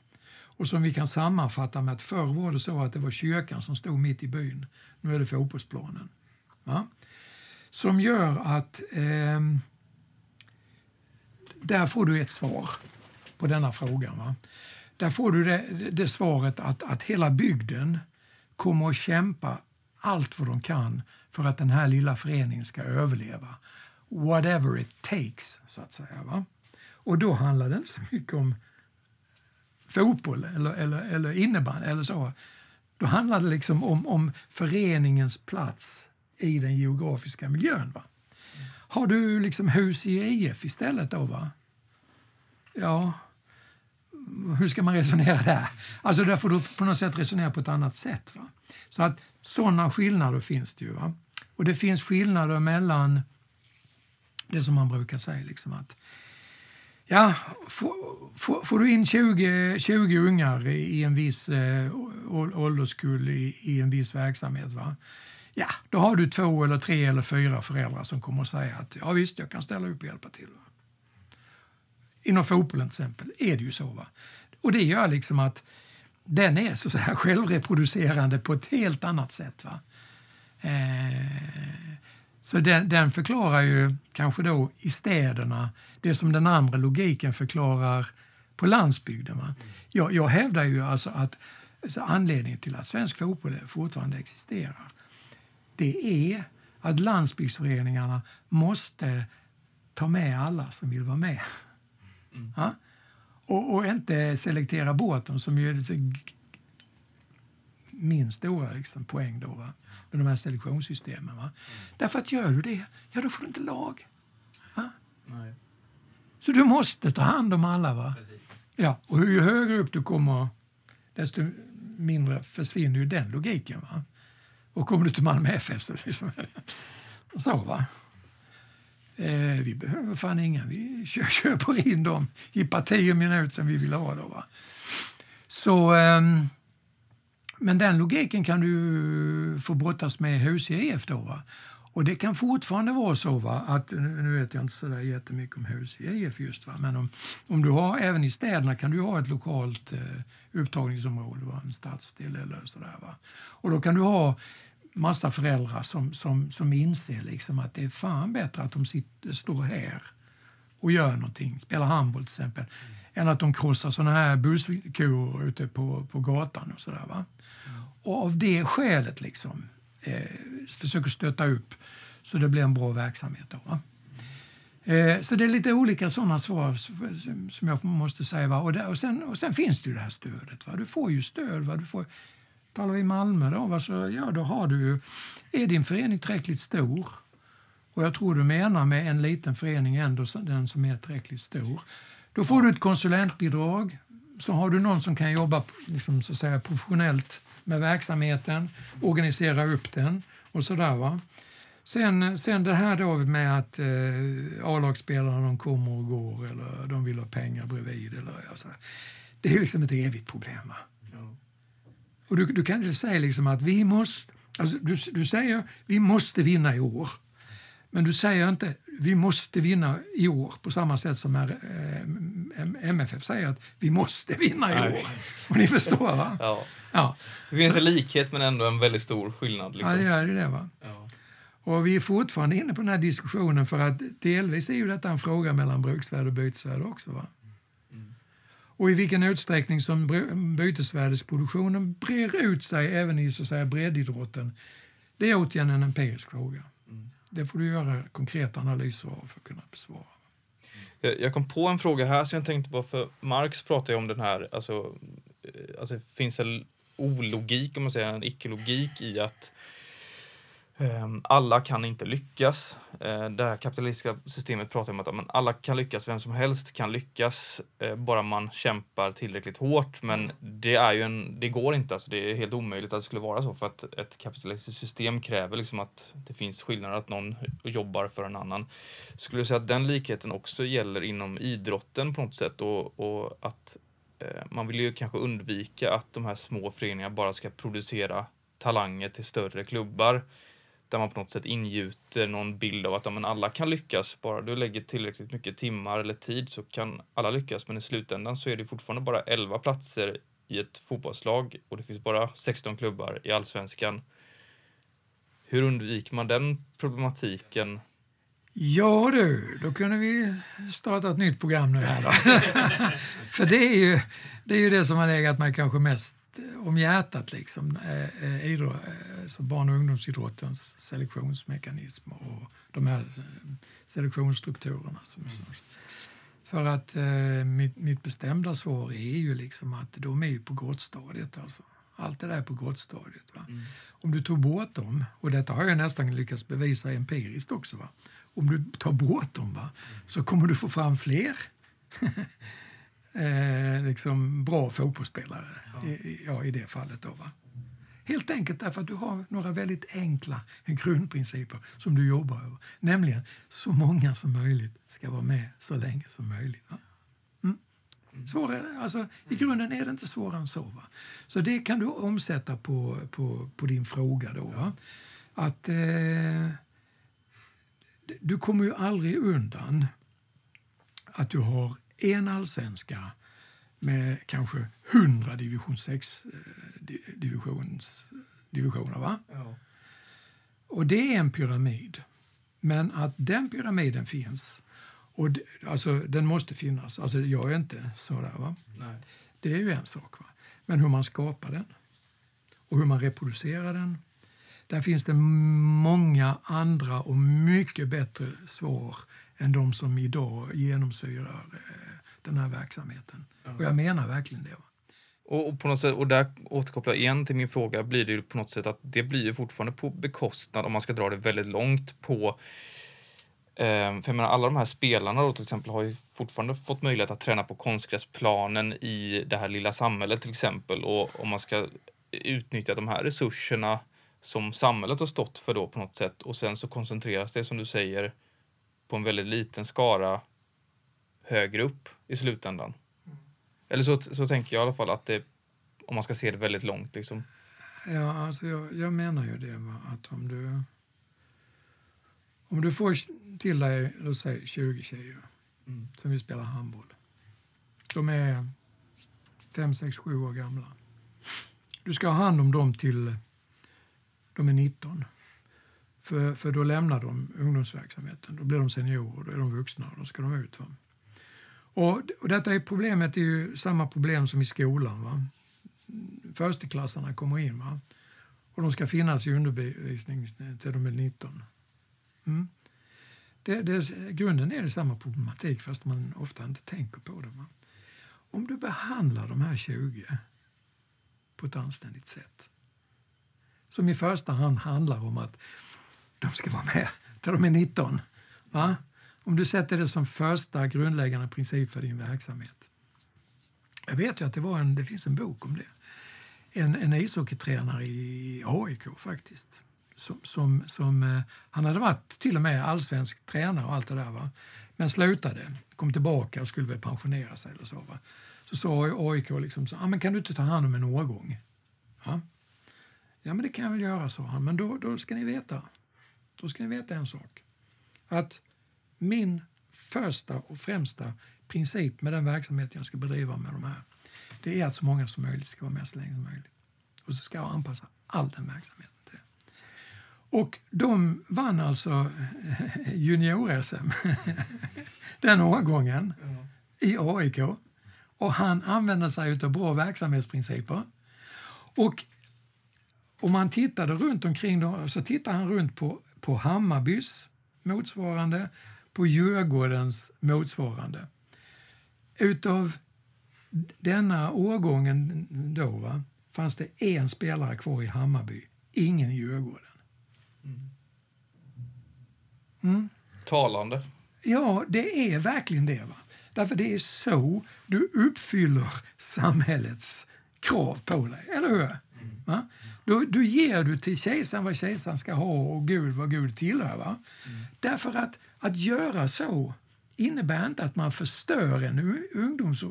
Och som vi kan sammanfatta med att förr var det så att det var kyrkan som stod mitt i byn. Nu är det fotbollsplanen. Va? Som gör att eh, där får du ett svar på denna frågan. Va? Där får du det, det svaret att, att hela bygden kommer att kämpa allt vad de kan för att den här lilla föreningen ska överleva. Whatever it takes, så att säga. Va? Och då handlar det inte så mycket om fotboll eller, eller, eller innebandy eller så. Då handlar det liksom om, om föreningens plats i den geografiska miljön. Va? Har du liksom hus i IF istället då? Va? Ja, hur ska man resonera där? Alltså där får du på något sätt resonera på ett annat sätt. Va? Så att sådana skillnader finns det ju. Va? Och det finns skillnader mellan det som man brukar säga liksom att Ja, får, får, får, du in 20, 20 ungar i en viss eh, ålderskull i, i, en viss verksamhet, va? ja, då har du två eller tre eller fyra föräldrar som kommer att säga att ja visst, jag kan ställa upp och hjälpa till. Va? Inom fotbollen till exempel är det ju så. Va? Och det gör liksom att den är så här självreproducerande på ett helt annat sätt. Va? Eh, så den, den, förklarar ju kanske då i städerna det som den andra logiken förklarar på landsbygden. Va? Jag, jag hävdar ju alltså att alltså anledningen till att svensk fotboll fortfarande existerar det är att landsbygdsföreningarna måste ta med alla som vill vara med. Mm. Ja? Och, och, inte selektera bort dem som ju är min stora liksom, poäng då, va? Med de här selektionssystemen. Va? Mm. Därför att gör du det, ja då får du inte lag. Så du måste ta hand om alla. va? Ja, och ju högre upp du kommer, desto mindre försvinner ju den logiken. Va? Och kommer du till Malmö FF så liksom, så va. Eh, vi behöver fan inga, vi köper in dem i parti och minut som vi vill ha. Då, va? Så, eh, men den logiken kan du få brottas med hos IF då. Va? Och det kan fortfarande vara så va, att, nu vet jag inte så där jättemycket om hus i IF just, va, men om, om du har, även i städerna kan du ha ett lokalt eh, upptagningsområde, va, en stadsdel eller sådär. Va. Och då kan du ha massa föräldrar som, som, som inser liksom att det är fan bättre att de sitter, står här och gör någonting, spelar handboll till exempel, mm. än att de krossar såna här busskor ute på, på gatan och sådär. Va? Och av det skälet liksom eh, försöker stötta upp så det blir en bra verksamhet. Då, va? Eh, så det är lite olika sådana svar som jag måste säga. Va? Och, där, och, sen, och sen finns det ju det här stödet. Va? Du får ju stöd. Va? Du får, talar vi Malmö då, va? Så, ja, då har du ju, är din förening tillräckligt stor och jag tror du menar med en liten förening ändå den som är tillräckligt stor. Då får du ett konsulentbidrag. Så har du någon som kan jobba liksom, så att säga, professionellt med verksamheten, organisera upp den och sådär. Va? Sen, sen det här då med att eh, A-lagsspelarna de kommer och går eller de vill ha pengar bredvid. Eller, ja, sådär. Det är liksom ett evigt problem. Va? Ja. Och du, du kan inte säga liksom att vi måste, alltså du, du säger vi måste vinna i år. Men du säger inte vi måste vinna i år på samma sätt som är, eh, MFF säger att vi måste vinna i Nej. år. Och ni förstår va? Ja. ja. Det finns Så, en likhet men ändå en väldigt stor skillnad. Liksom. Ja, det gör det. Va? Ja. Och vi är fortfarande inne på den här diskussionen för att delvis är ju detta en fråga mellan bruksvärde och bytesvärde också. Va? Mm. Och i vilken utsträckning som bytesvärdesproduktionen brer ut sig även i så att säga, breddidrotten, det är återigen en empirisk fråga. Det får du göra konkreta analyser av för att kunna besvara. Jag kom på en fråga här som jag tänkte på, för Marx pratar ju om den här, alltså, alltså det finns en ologik, om man säger en icke-logik i att Ehm, alla kan inte lyckas. Eh, det här kapitalistiska systemet pratar om att alla kan lyckas, vem som helst kan lyckas, eh, bara man kämpar tillräckligt hårt. Men mm. det, är ju en, det går inte, alltså det är helt omöjligt att det skulle vara så för att ett kapitalistiskt system kräver liksom att det finns skillnader, att någon jobbar för en annan. Skulle jag säga att den likheten också gäller inom idrotten på något sätt och, och att eh, man vill ju kanske undvika att de här små föreningarna bara ska producera talanger till större klubbar där man på något sätt ingjuter någon bild av att ja, men alla kan lyckas. Bara du lägger tillräckligt mycket timmar eller tid så kan alla lyckas. Men i slutändan så är det fortfarande bara 11 platser i ett fotbollslag och det finns bara 16 klubbar i allsvenskan. Hur undviker man den problematiken? Ja du, då kunde vi starta ett nytt program nu här då. För det är, ju, det är ju det som har legat mig kanske mest om hjärtat, liksom, eh, eh, idrott, eh, så barn och ungdomsidrottens selektionsmekanismer och de här selektionsstrukturerna. Som, mm. För att eh, mitt, mitt bestämda svar är ju liksom att de är ju på grottstadiet. Alltså. Allt det där är på grottstadiet. Va? Mm. Om du tog bort dem, och detta har jag nästan lyckats bevisa empiriskt också. Va? Om du tar bort dem va? Mm. så kommer du få fram fler eh, liksom bra fotbollsspelare ja. I, ja, i det fallet. Då, va? Helt enkelt därför att du har några väldigt enkla grundprinciper som du jobbar över. Nämligen, så många som möjligt ska vara med så länge som möjligt. Va? Mm. Svårare, alltså, I grunden är det inte svårare än så. Va? Så det kan du omsätta på, på, på din fråga. då. Va? Att eh, Du kommer ju aldrig undan att du har en allsvenska med kanske 100 division 6 eh, divisions, divisioner. Va? Ja. Och det är en pyramid. Men att den pyramiden finns, och det, alltså den måste finnas, alltså jag är inte sådär. Va? Nej. Det är ju en sak. Va? Men hur man skapar den och hur man reproducerar den. Där finns det många andra och mycket bättre svar än de som idag genomsyrar eh, den här verksamheten. Mm. Och jag menar verkligen det. Och, på något sätt, och där återkopplar jag igen till min fråga, blir det ju på något sätt att det blir ju fortfarande på bekostnad, om man ska dra det väldigt långt, på eh, för jag menar, alla de här spelarna då till exempel har ju fortfarande fått möjlighet att träna på konstgräsplanen i det här lilla samhället till exempel. Och om man ska utnyttja de här resurserna som samhället har stått för då på något sätt och sen så koncentreras det som du säger på en väldigt liten skara högre upp i slutändan. Mm. Eller så, så tänker jag i alla fall att det, om man ska se det väldigt långt. Liksom. Ja, alltså jag, jag menar ju det, va? att om du, om du får till dig, låt säga 20 tjejer mm. som vill spela handboll. De är 5, 6, 7 år gamla. Du ska ha hand om dem till de är 19. För, för då lämnar de ungdomsverksamheten. Då blir de seniorer, då är de vuxna och då ska de ut. Va? Och, och detta är problemet är ju samma problem som i skolan. Va? Försteklassarna kommer in va? och de ska finnas i undervisning till de är 19. Mm. Det, det, grunden är det samma problematik fast man ofta inte tänker på det. Va? Om du behandlar de här 20 på ett anständigt sätt som i första hand handlar om att de ska vara med till de är 19. Va? Om du sätter det som första grundläggande princip för din verksamhet. Jag vet ju att det, var en, det finns en bok om det. En, en ishockeytränare i AIK faktiskt. Som, som, som, eh, han hade varit till och med allsvensk tränare och allt det där. Va? Men slutade, kom tillbaka och skulle väl pensionera sig eller så. Va? Så sa AIK liksom så, ah, men kan du inte ta hand om en årgång? Ja? ja, men det kan jag väl göra, sa han. Men då, då ska ni veta, då ska ni veta en sak. Att min första och främsta princip med den verksamhet jag ska bedriva med de här, det är att så många som möjligt ska vara med så länge som möjligt. Och så ska jag anpassa all den verksamheten till det. Och de vann alltså junior-SM den årgången i AIK. Och han använde sig av bra verksamhetsprinciper. Och om man tittade runt omkring då, så tittade han runt på, på Hammarbys motsvarande, på Djurgårdens motsvarande. Utav denna årgången då va, fanns det en spelare kvar i Hammarby, ingen i Djurgården. Mm. Talande. Ja, det är verkligen det. Va? Därför det är så du uppfyller samhällets krav på dig, eller hur? Mm. Va? Då, då ger du till kejsaren vad kejsaren ska ha och Gud vad Gud tillhör. Va? Mm. Därför att, att göra så innebär inte att man förstör en ungdoms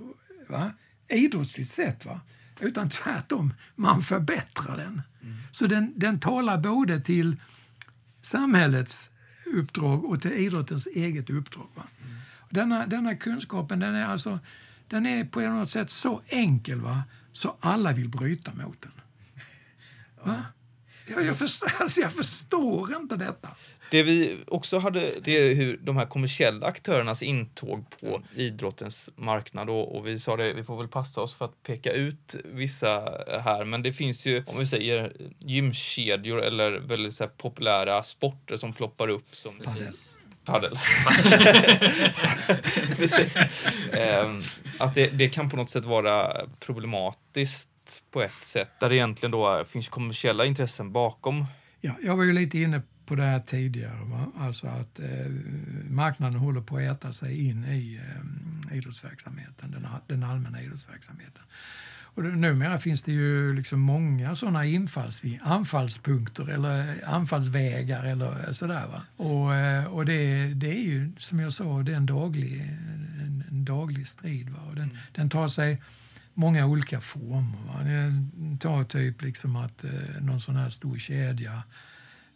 va? idrottsligt sett. Va? Utan tvärtom, man förbättrar den. Mm. Så den, den talar både till samhällets uppdrag och till idrottens eget uppdrag. Va? Mm. Denna, denna kunskapen den är, alltså, den är på något sätt så enkel va? så alla vill bryta mot den. Va? Jag, jag, förstår, alltså jag förstår inte detta. Det vi också hade, det är hur de här kommersiella aktörernas intåg på idrottens marknad och, och, vi sa det, vi får väl passa oss för att peka ut vissa här, men det finns ju, om vi säger gymkedjor eller väldigt så populära sporter som ploppar upp som Precis. Padel. um, att det, det kan på något sätt vara problematiskt på ett sätt, där det egentligen då finns kommersiella intressen bakom. Ja, jag var ju lite inne på det här tidigare, va? alltså att eh, marknaden håller på att äta sig in i eh, idrottsverksamheten, den, den allmänna idrottsverksamheten. Och numera finns det ju liksom många sådana infalls, anfallspunkter eller anfallsvägar eller sådär. Va? Och, eh, och det, det är ju som jag sa, det är en daglig, en, en daglig strid. Va? Och den, mm. den tar sig många olika former. Va? Det tar typ liksom att eh, någon sån här stor kedja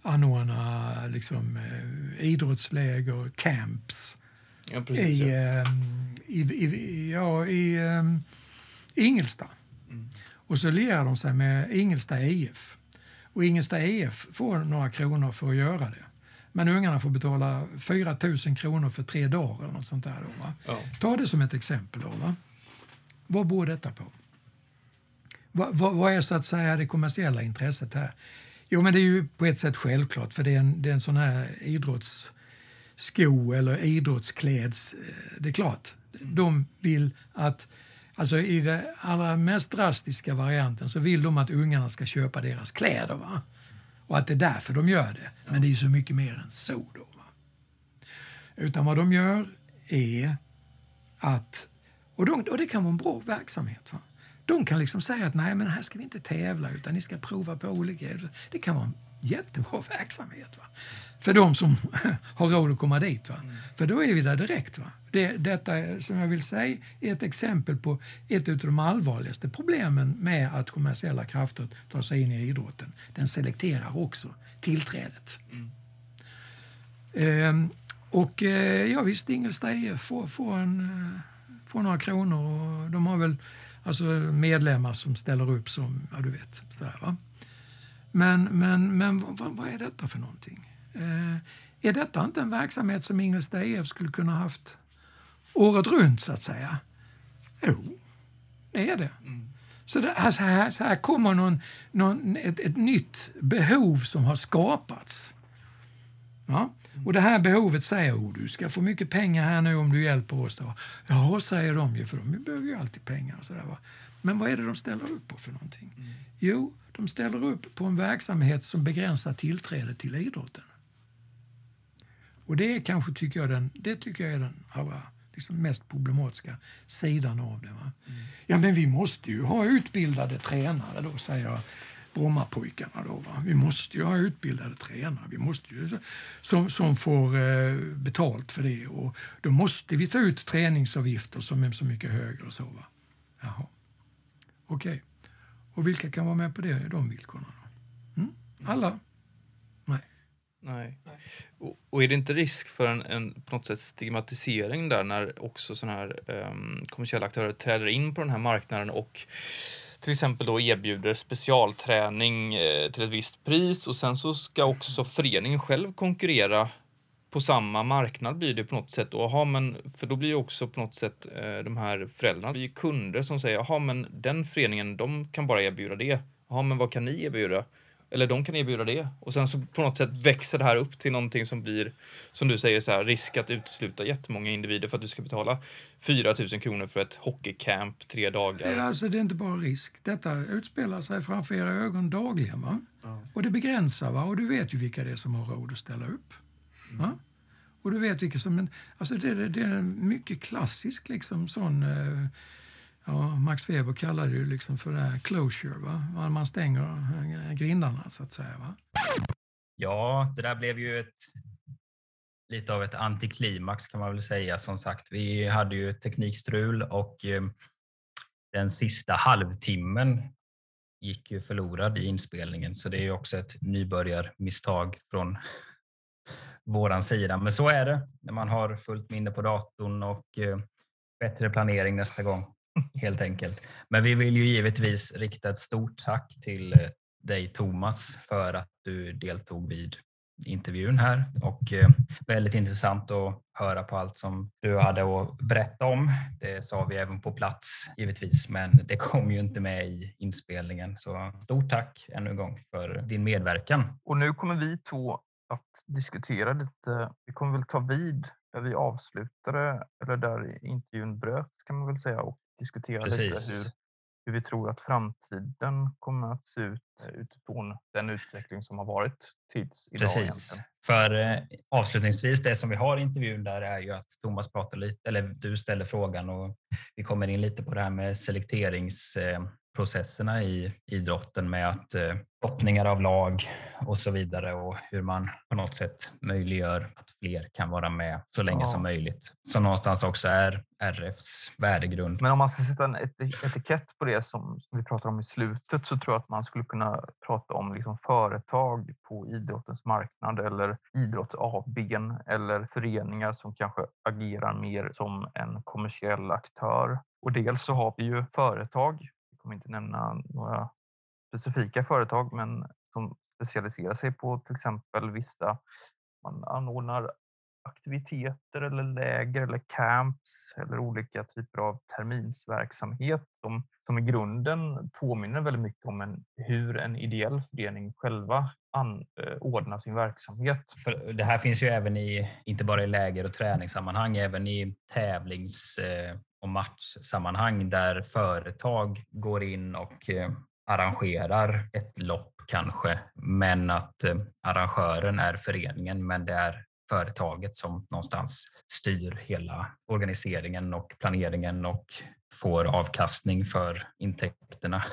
anordnar liksom, eh, idrottsläger, camps. Ja, precis, i, eh, i, i, ja, i eh, Ingelsta. Mm. Och så lierar de sig med Ingelsta IF. Och Ingelsta IF får några kronor för att göra det. Men ungarna får betala 4 000 kronor för tre dagar eller något sånt där. Då, ja. Ta det som ett exempel. Då, va? Vad beror detta på? Vad, vad, vad, är så att säga det kommersiella intresset här? Jo, men det är ju på ett sätt självklart, för det är en, det är en sån här idrottssko eller idrottskläds... Eh, det är klart, de vill att... Alltså i den allra mest drastiska varianten så vill de att ungarna ska köpa deras kläder. Va? Och att det är därför de gör det. Men det är ju så mycket mer än så. Då, va? Utan vad de gör är att och, de, och det kan vara en bra verksamhet. Va? De kan liksom säga att nej, men här ska vi inte tävla utan ni ska prova på olika... Det kan vara en jättebra verksamhet. Va? För de som har råd att komma dit. Va? Mm. För då är vi där direkt. Va? Det, detta som jag vill säga är ett exempel på ett av de allvarligaste problemen med att kommersiella krafter tar sig in i idrotten. Den selekterar också tillträdet. Mm. Ehm, och eh, ja visst, Ingelsta IF får, får en eh, får några kronor. Och de har väl alltså medlemmar som ställer upp som, ja du vet. Sådär, va? Men, men, men vad, vad är detta för någonting? Eh, är detta inte en verksamhet som Ingelsta IF skulle kunna haft året runt så att säga? Jo, det är det. Mm. Så, det, alltså här, så här kommer någon, någon, ett, ett nytt behov som har skapats. Ja? Och det här behovet säger oh, du ska få mycket pengar här nu om du hjälper oss. Då. Ja, säger de ju, för de behöver ju alltid pengar. Och sådär, va? Men vad är det de ställer upp på för någonting? Mm. Jo, de ställer upp på en verksamhet som begränsar tillträde till idrotten. Och det är kanske, tycker jag, den, det tycker jag är den allra liksom mest problematiska sidan av det. Va? Mm. Ja, men vi måste ju ha utbildade tränare då, säger Brommapojkarna. Då, va? Vi måste ju ha utbildade tränare vi måste ju, som, som får eh, betalt för det. Och då måste vi ta ut träningsavgifter som är så mycket högre. och så. Va? Jaha. Okej. Okay. Och vilka kan vara med på det, de villkoren? Mm? Alla? Nej. Nej. Och, och är det inte risk för en, en på något sätt stigmatisering där när också sådana här um, kommersiella aktörer träder in på den här marknaden och till exempel då erbjuder specialträning eh, till ett visst pris och sen så ska också föreningen själv konkurrera på samma marknad blir det på något sätt. Och, aha, men, för då blir ju också på något sätt eh, de här föräldrarna blir kunder som säger jaha men den föreningen de kan bara erbjuda det. Jaha men vad kan ni erbjuda? Eller de kan erbjuda det. Och sen så på något sätt växer det här upp till någonting som blir, som du säger, så här, risk att utesluta jättemånga individer för att du ska betala 4 000 kronor för ett hockeycamp tre dagar. Ja, alltså det är inte bara risk. Detta utspelar sig framför era ögon dagligen. Va? Ja. Och det begränsar, va? och du vet ju vilka det är som har råd att ställa upp. Va? Och du vet vilka som... Alltså det, det är en mycket klassisk liksom sån... Eh, ja, Max Weber kallar det ju liksom för det här closure, va? man stänger grindarna så att säga. Va? Ja, det där blev ju ett lite av ett antiklimax kan man väl säga. Som sagt, vi hade ju teknikstrul och eh, den sista halvtimmen gick ju förlorad i inspelningen, så det är ju också ett nybörjarmisstag från våran sida. Men så är det när man har fullt minne på datorn och eh, bättre planering nästa gång helt enkelt. Men vi vill ju givetvis rikta ett stort tack till eh, dig Thomas för att du deltog vid intervjun här och eh, väldigt intressant att höra på allt som du hade att berätta om. Det sa vi även på plats givetvis, men det kom ju inte med i inspelningen. Så stort tack ännu en gång för din medverkan. Och nu kommer vi två att diskutera lite. Vi kommer väl ta vid där vi avslutade, eller där intervjun bröt kan man väl säga, och diskutera Precis. lite hur, hur vi tror att framtiden kommer att se ut eh, utifrån den utveckling som har varit tills idag. Precis. Egentligen. För eh, avslutningsvis, det som vi har i intervjun där är ju att Thomas pratar lite, eller du ställer frågan och vi kommer in lite på det här med selekterings eh, processerna i idrotten med att eh, kopplingar av lag och så vidare och hur man på något sätt möjliggör att fler kan vara med så länge ja. som möjligt. Som någonstans också är RFs värdegrund. Men om man ska sätta en etikett på det som vi pratar om i slutet så tror jag att man skulle kunna prata om liksom företag på idrottens marknad eller idrotts eller föreningar som kanske agerar mer som en kommersiell aktör. Och dels så har vi ju företag kommer inte nämna några specifika företag, men som specialiserar sig på till exempel vissa, man anordnar aktiviteter eller läger eller camps eller olika typer av terminsverksamhet som, som i grunden påminner väldigt mycket om en, hur en ideell förening själva anordnar eh, sin verksamhet. För det här finns ju även i, inte bara i läger och träningssammanhang, även i tävlings eh, och matchsammanhang där företag går in och eh, arrangerar ett lopp kanske, men att arrangören är föreningen, men det är företaget som någonstans styr hela organiseringen och planeringen och får avkastning för intäkterna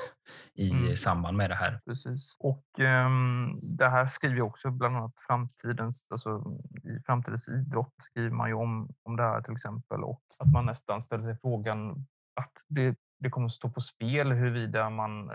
i mm. samband med det här. Precis. Och um, det här skriver jag också bland annat framtidens, alltså i framtidens idrott skriver man ju om, om det här till exempel och att man nästan ställer sig frågan att det, det kommer att stå på spel huruvida man,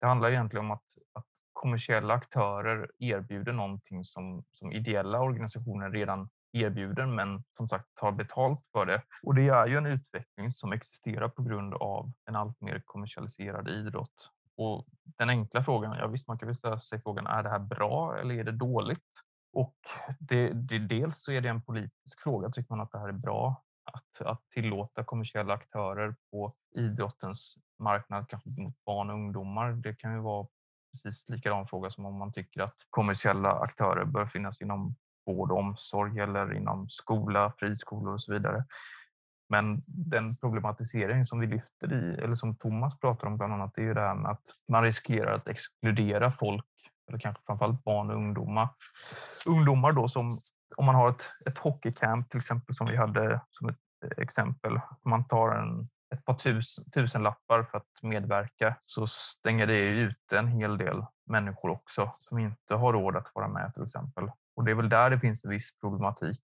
det handlar egentligen om att, att kommersiella aktörer erbjuder någonting som, som ideella organisationer redan erbjuder men som sagt tar betalt för det. Och det är ju en utveckling som existerar på grund av en allt mer kommersialiserad idrott. Och den enkla frågan, ja visst man kan väl ställa sig frågan, är det här bra eller är det dåligt? Och det, det, dels så är det en politisk fråga, tycker man att det här är bra? Att, att tillåta kommersiella aktörer på idrottens marknad, kanske mot barn och ungdomar, det kan ju vara precis likadan fråga som om man tycker att kommersiella aktörer bör finnas inom vård och omsorg eller inom skola, friskolor och så vidare. Men den problematisering som vi lyfter i, eller som Thomas pratar om bland annat, det är ju det här med att man riskerar att exkludera folk, eller kanske framförallt barn och ungdomar. Ungdomar då som, om man har ett, ett hockeycamp till exempel som vi hade som ett eh, exempel, man tar en ett par tusen, tusenlappar för att medverka så stänger det ute en hel del människor också som inte har råd att vara med till exempel. Och det är väl där det finns en viss problematik.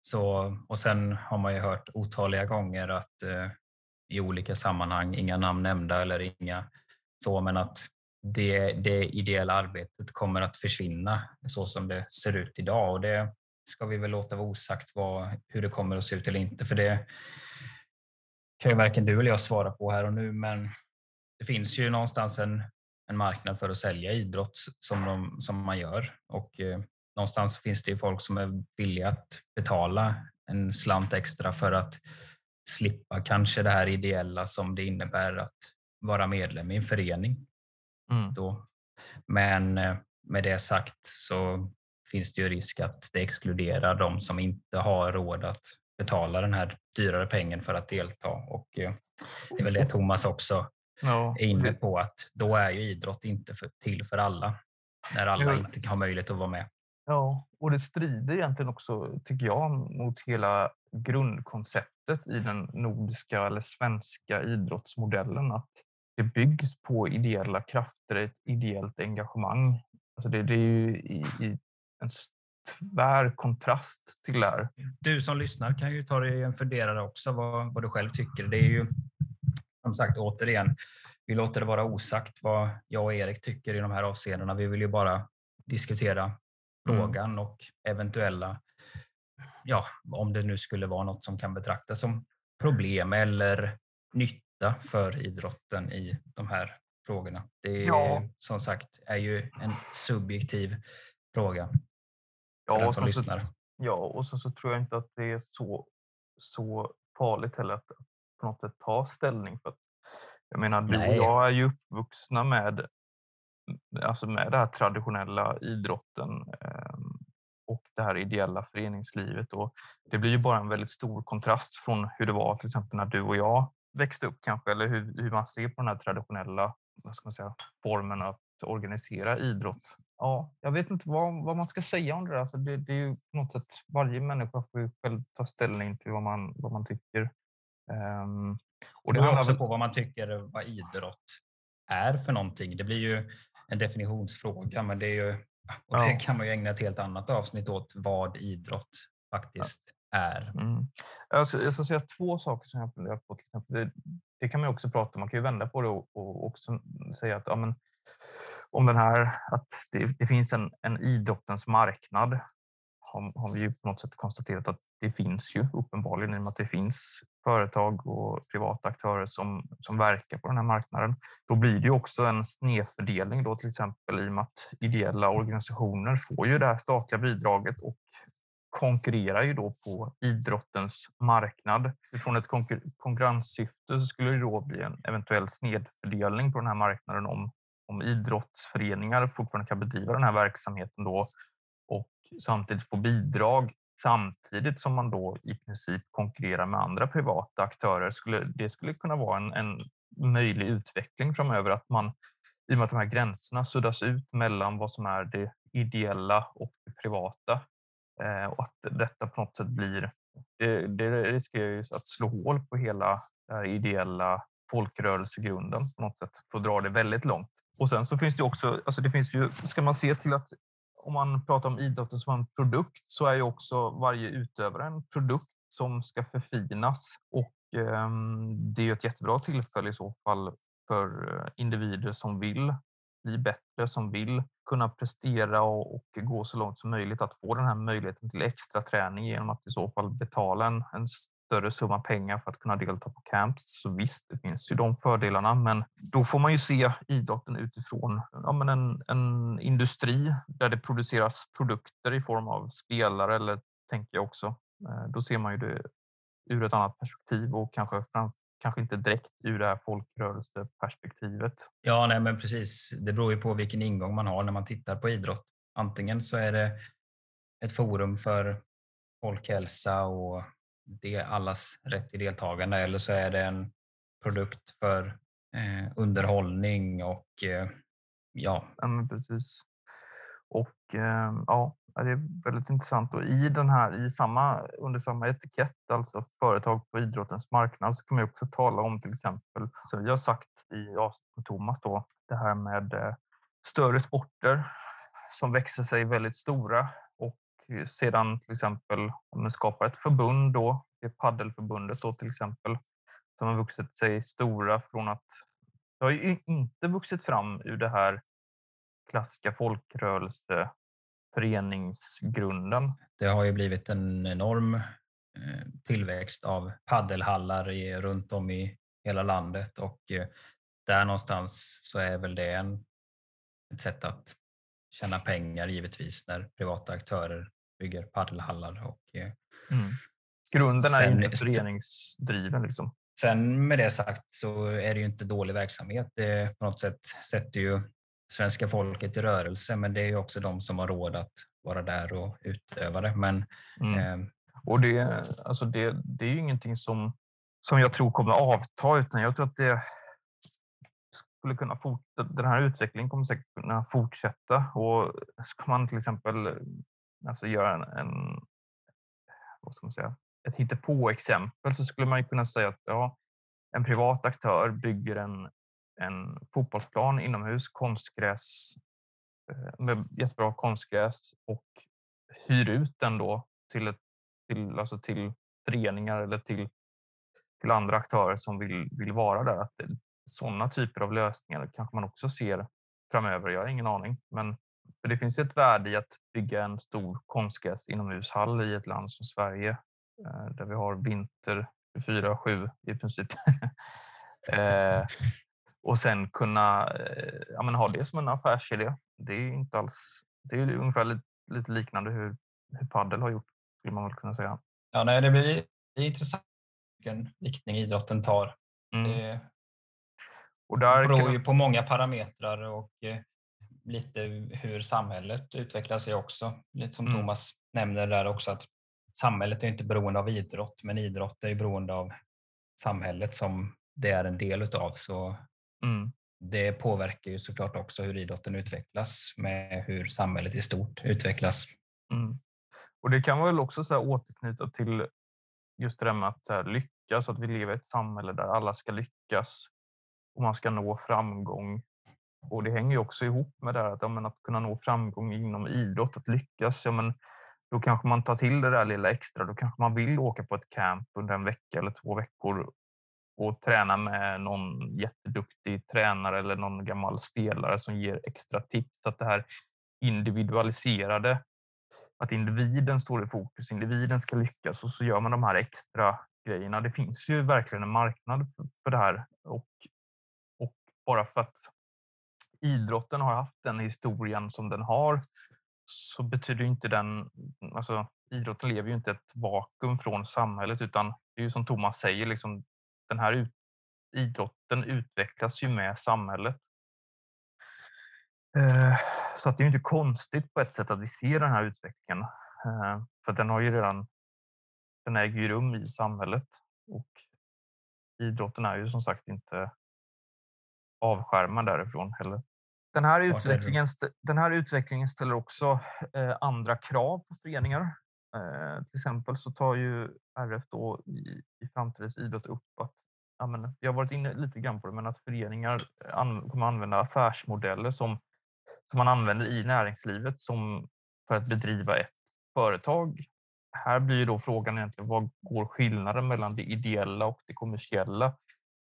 Så, och sen har man ju hört otaliga gånger att eh, i olika sammanhang, inga namn nämnda eller inga så, men att det, det ideella arbetet kommer att försvinna så som det ser ut idag. Och det ska vi väl låta vara osagt vad, hur det kommer att se ut eller inte. För det kan ju varken du eller jag svara på här och nu. Men det finns ju någonstans en, en marknad för att sälja idrott som, de, som man gör. Och eh, någonstans finns det ju folk som är villiga att betala en slant extra för att slippa kanske det här ideella som det innebär att vara medlem i en förening. Mm. Då. Men eh, med det sagt så finns det ju risk att det exkluderar de som inte har råd att betala den här dyrare pengen för att delta. Och eh, det är väl det Thomas också ja. är inne på, att då är ju idrott inte för, till för alla, när alla ja. inte har möjlighet att vara med. Ja, och det strider egentligen också, tycker jag, mot hela grundkonceptet i den nordiska eller svenska idrottsmodellen. Att det byggs på ideella krafter, ett ideellt engagemang. Alltså det, det är ju i, i en tvär kontrast till det här. Du som lyssnar kan ju ta dig en funderare också vad, vad du själv tycker. Det är ju som sagt återigen, vi låter det vara osagt vad jag och Erik tycker i de här avseendena. Vi vill ju bara diskutera mm. frågan mm. och eventuella, ja, om det nu skulle vara något som kan betraktas som problem eller nytta för idrotten i de här frågorna. Det är, ja. som sagt är ju en subjektiv fråga. Ja, och, så, så, ja, och så, så tror jag inte att det är så, så farligt heller att på något sätt ta ställning. För att, jag menar, du och jag är ju uppvuxna med, alltså med det här traditionella idrotten eh, och det här ideella föreningslivet. Och det blir ju bara en väldigt stor kontrast från hur det var till exempel när du och jag växte upp kanske, eller hur, hur man ser på den här traditionella vad ska man säga, formen att organisera idrott ja, jag vet inte vad, vad man ska säga om det där. Alltså det, det är ju på något sätt, varje människa får ju själv ta ställning till vad man, vad man tycker. Um, och det beror också på vad man tycker vad idrott är för någonting. Det blir ju en definitionsfråga, men det är ju och det kan man ju ägna ett helt annat avsnitt åt vad idrott faktiskt ja. är. Mm. Alltså, jag ska säga två saker som jag funderar på. Det, det, kan man också prata om. Man kan ju vända på det och, och också säga att ja, men, om den här, att det, det finns en, en idrottens marknad har, har vi ju på något sätt konstaterat att det finns ju uppenbarligen i och med att det finns företag och privata aktörer som, som verkar på den här marknaden. Då blir det ju också en snedfördelning då till exempel i och med att ideella organisationer får ju det här statliga bidraget och konkurrerar ju då på idrottens marknad. Från ett konkurrenssyfte så skulle det då bli en eventuell snedfördelning på den här marknaden om om idrottsföreningar fortfarande kan bedriva den här verksamheten då och samtidigt få bidrag samtidigt som man då i princip konkurrerar med andra privata aktörer. Skulle, det skulle kunna vara en, en möjlig utveckling framöver att man i och med att de här gränserna suddas ut mellan vad som är det ideella och det privata eh, och att detta på något sätt blir det, det riskerar ju att slå hål på hela den ideella folkrörelsegrunden på något sätt, för att dra det väldigt långt. Och sen så finns det också, alltså det finns ju, ska man se till att om man pratar om idrotten som en produkt så är ju också varje utövare en produkt som ska förfinas. Och eh, det är ett jättebra tillfälle i så fall för eh, individer som vill bli bättre, som vill kunna prestera och, och, gå så långt som möjligt att få den här möjligheten till extra träning genom att i så fall betala en, en större summa pengar för att kunna delta på camps. Så visst, det finns ju de fördelarna, men då får man ju se idrotten utifrån ja, men en, en industri där det produceras produkter i form av spelare eller tänker jag också. Eh, då ser man ju det ur ett annat perspektiv och kanske kanske inte direkt ur det här folkrörelseperspektivet. Ja, nej, men precis. Det beror ju på vilken ingång man har när man tittar på idrott. Antingen så är det ett forum för folkhälsa och det är allas rätt till deltagande eller så är det en produkt för eh, underhållning och eh, ja. ja men precis. Och eh, ja, det är väldigt intressant. Och i den här, i samma, under samma etikett, alltså företag på idrottens marknad, så kan man också tala om till exempel, som vi har sagt i avsnittet med Thomas då, det här med eh, större sporter som växer sig väldigt stora Eh, sedan till exempel om man skapar ett förbund då, det paddelförbundet då till exempel, som har vuxit sig stora från att det har ju inte vuxit fram ur det här klassiska folkrörelse föreningsgrunden. Det har ju blivit en enorm eh, tillväxt av paddelhallar runt om i hela landet och eh, där någonstans så är väl det en, ett sätt att tjäna pengar givetvis när privata aktörer bygger paddelhallar. Och, eh, mm. Grunden är sen, inte föreningsdriven. Liksom. Sen med det sagt så är det ju inte dålig verksamhet. Det på något sätt sätter ju svenska folket i rörelse, men det är ju också de som har råd att vara där och utöva det. Men, mm. eh, och det, alltså det, det är ju ingenting som, som jag tror kommer avta, utan jag tror att det skulle kunna fortsätta. Den här utvecklingen kommer säkert kunna fortsätta och ska man till exempel alltså göra en, en vad ska man säga, ett hittepå-exempel så skulle man kunna säga att ja, en privat aktör bygger en, en fotbollsplan inomhus, konstgräs, eh, med jättebra konstgräs och hyr ut den då till, ett, till, alltså till föreningar eller till, till andra aktörer som vill, vill vara där. Att sådana typer av lösningar kanske man också ser framöver. Jag har ingen aning, men för det finns ett värde i att bygga en stor konstgräs inomhushall i ett land som Sverige eh, där vi har vinter 24-7 i princip. eh, och sen kunna eh, ja, men ha det som en affärsidé. Det är inte alls. Det är ungefär lite, lite liknande hur, hur Paddel har gjort, skulle man väl kunna säga. Ja, nej, det blir det är intressant vilken riktning idrotten tar. Mm. Det och där beror ju på många parametrar och lite hur samhället utvecklar sig också. Lite som mm. Thomas nämner där också att samhället är inte beroende av idrott, men idrott är beroende av samhället som det är en del utav. Så mm. det påverkar ju såklart också hur idrotten utvecklas med hur samhället i stort utvecklas. Mm. Och det kan väl också så här återknyta till just det där med att så här, lyckas, att vi lever i ett samhälle där alla ska lyckas och man ska nå framgång. Och det hänger ju också ihop med det här att, ja, men att kunna nå framgång inom idrott, att lyckas. Ja, men då kanske man tar till det där lilla extra. Då kanske man vill åka på ett camp under en vecka eller två veckor och träna med någon jätteduktig tränare eller någon gammal spelare som ger extra tips. Att det här individualiserade, att individen står i fokus, individen ska lyckas och så gör man de här extra grejerna. Det finns ju verkligen en marknad för det här och bara för att idrotten har haft den historien som den har så betyder inte den... Alltså, idrotten lever ju inte ett vakuum från samhället utan det är ju som Thomas säger, liksom, den här ut, idrotten utvecklas ju med samhället. Eh, så att det är inte konstigt på ett sätt att vi ser den här utvecklingen. Eh, för den har ju redan den äger ju rum i samhället och idrotten är ju som sagt inte avskärmad därifrån heller. Den här, utvecklingen, den här utvecklingen ställer också eh, andra krav på föreningar. Eh, till exempel så tar ju RF då i, i framtidens idrott upp att ja, men, jag har varit inne lite grann på det, men att föreningar an, kommer använda affärsmodeller som, som man använder i näringslivet som för att bedriva ett företag. Här blir då frågan egentligen vad går skillnaden mellan det ideella och det kommersiella?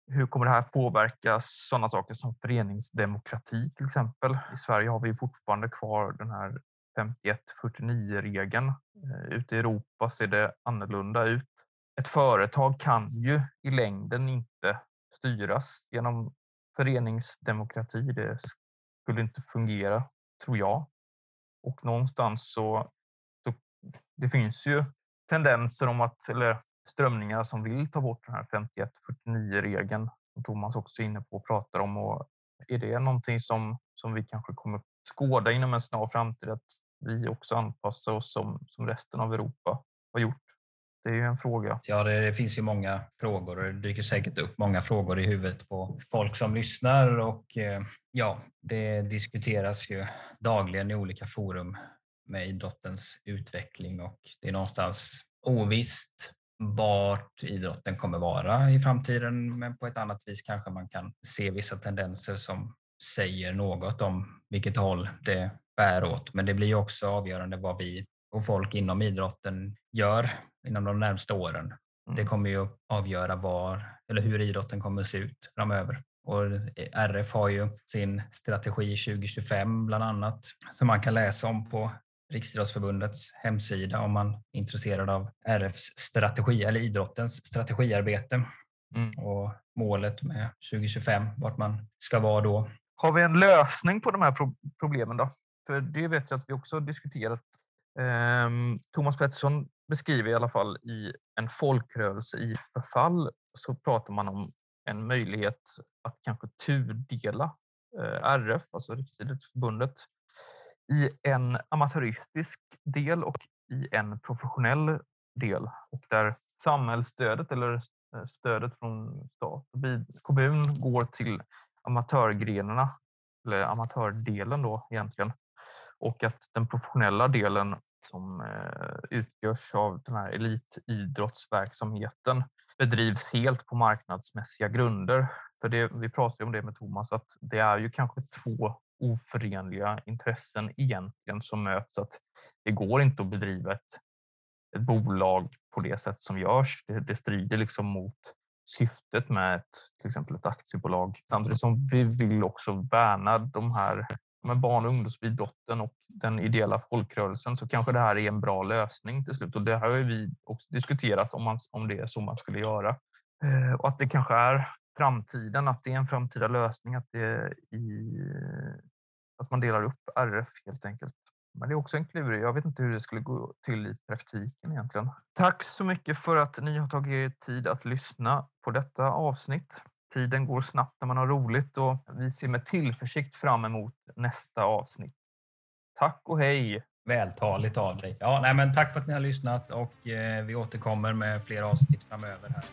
Hur kommer det här påverka sådana saker som föreningsdemokrati till exempel? I Sverige har vi fortfarande kvar den här 51-49-regeln. Eh, ute i Europa ser det annorlunda ut. Ett företag kan ju i längden inte styras genom föreningsdemokrati. Det skulle inte fungera, tror jag. Och någonstans så, så det finns ju tendenser om att, eller strömningar som vill ta bort den här 51-49-regeln som Thomas också är inne på och pratar om. Och är det någonting som, som vi kanske kommer skåda inom en snar framtid att vi också anpassar oss som, som resten av Europa har gjort? Det är ju en fråga. Ja, det, det, finns ju många frågor och det dyker säkert upp många frågor i huvudet på folk som lyssnar och eh, ja, det diskuteras ju dagligen i olika forum med idrottens utveckling och det är någonstans ovisst vart idrotten kommer vara i framtiden, men på ett annat vis kanske man kan se vissa tendenser som säger något om vilket håll det bär åt. Men det blir också avgörande vad vi och folk inom idrotten gör inom de närmsta åren. Det mm. kommer ju avgöra var eller hur idrotten kommer att se ut framöver. Och RF har ju sin strategi 2025 bland annat som man kan läsa om på Riksidrottsförbundets hemsida om man är intresserad av RFs strategi eller idrottens strategiarbete mm. och målet med 2025, vart man ska vara då. Har vi en lösning på de här pro problemen då? För det vet jag att vi också har diskuterat. Um, Thomas Pettersson beskriver i alla fall i en folkrörelse i förfall så pratar man om en möjlighet att kanske turdela eh, RF, alltså Riksidrottsförbundet, i en amatöristisk del och i en professionell del. Och där samhällsstödet eller eh, stödet från stat och kommun går till amatörgrenarna, eller amatördelen då egentligen. Och att den professionella delen som eh, utgörs av den här elitidrottsverksamheten bedrivs helt på marknadsmässiga grunder. För det, vi pratade om det med Thomas, att det är ju kanske två oförenliga intressen egentligen som möts. Att det går inte att bedriva ett, ett bolag på det sätt som görs. Det, det strider liksom mot syftet med ett, till exempel ett aktiebolag. Samtidigt som vi vill också värna de här med barn och ungdomsidrotten och den ideella folkrörelsen så kanske det här är en bra lösning till slut. Och det har vi också diskuterat om, man, om det är så man skulle göra. Eh, och att det kanske är framtiden, att det är en framtida lösning, att, det i, att man delar upp RF helt enkelt. Men det är också en klurig. Jag vet inte hur det skulle gå till i praktiken egentligen. Tack så mycket för att ni har tagit er tid att lyssna på detta avsnitt. Tiden går snabbt när man har roligt och vi ser med tillförsikt fram emot nästa avsnitt. Tack och hej! Vältaligt av dig. Ja, nej, men tack för att ni har lyssnat och eh, vi återkommer med fler avsnitt framöver här.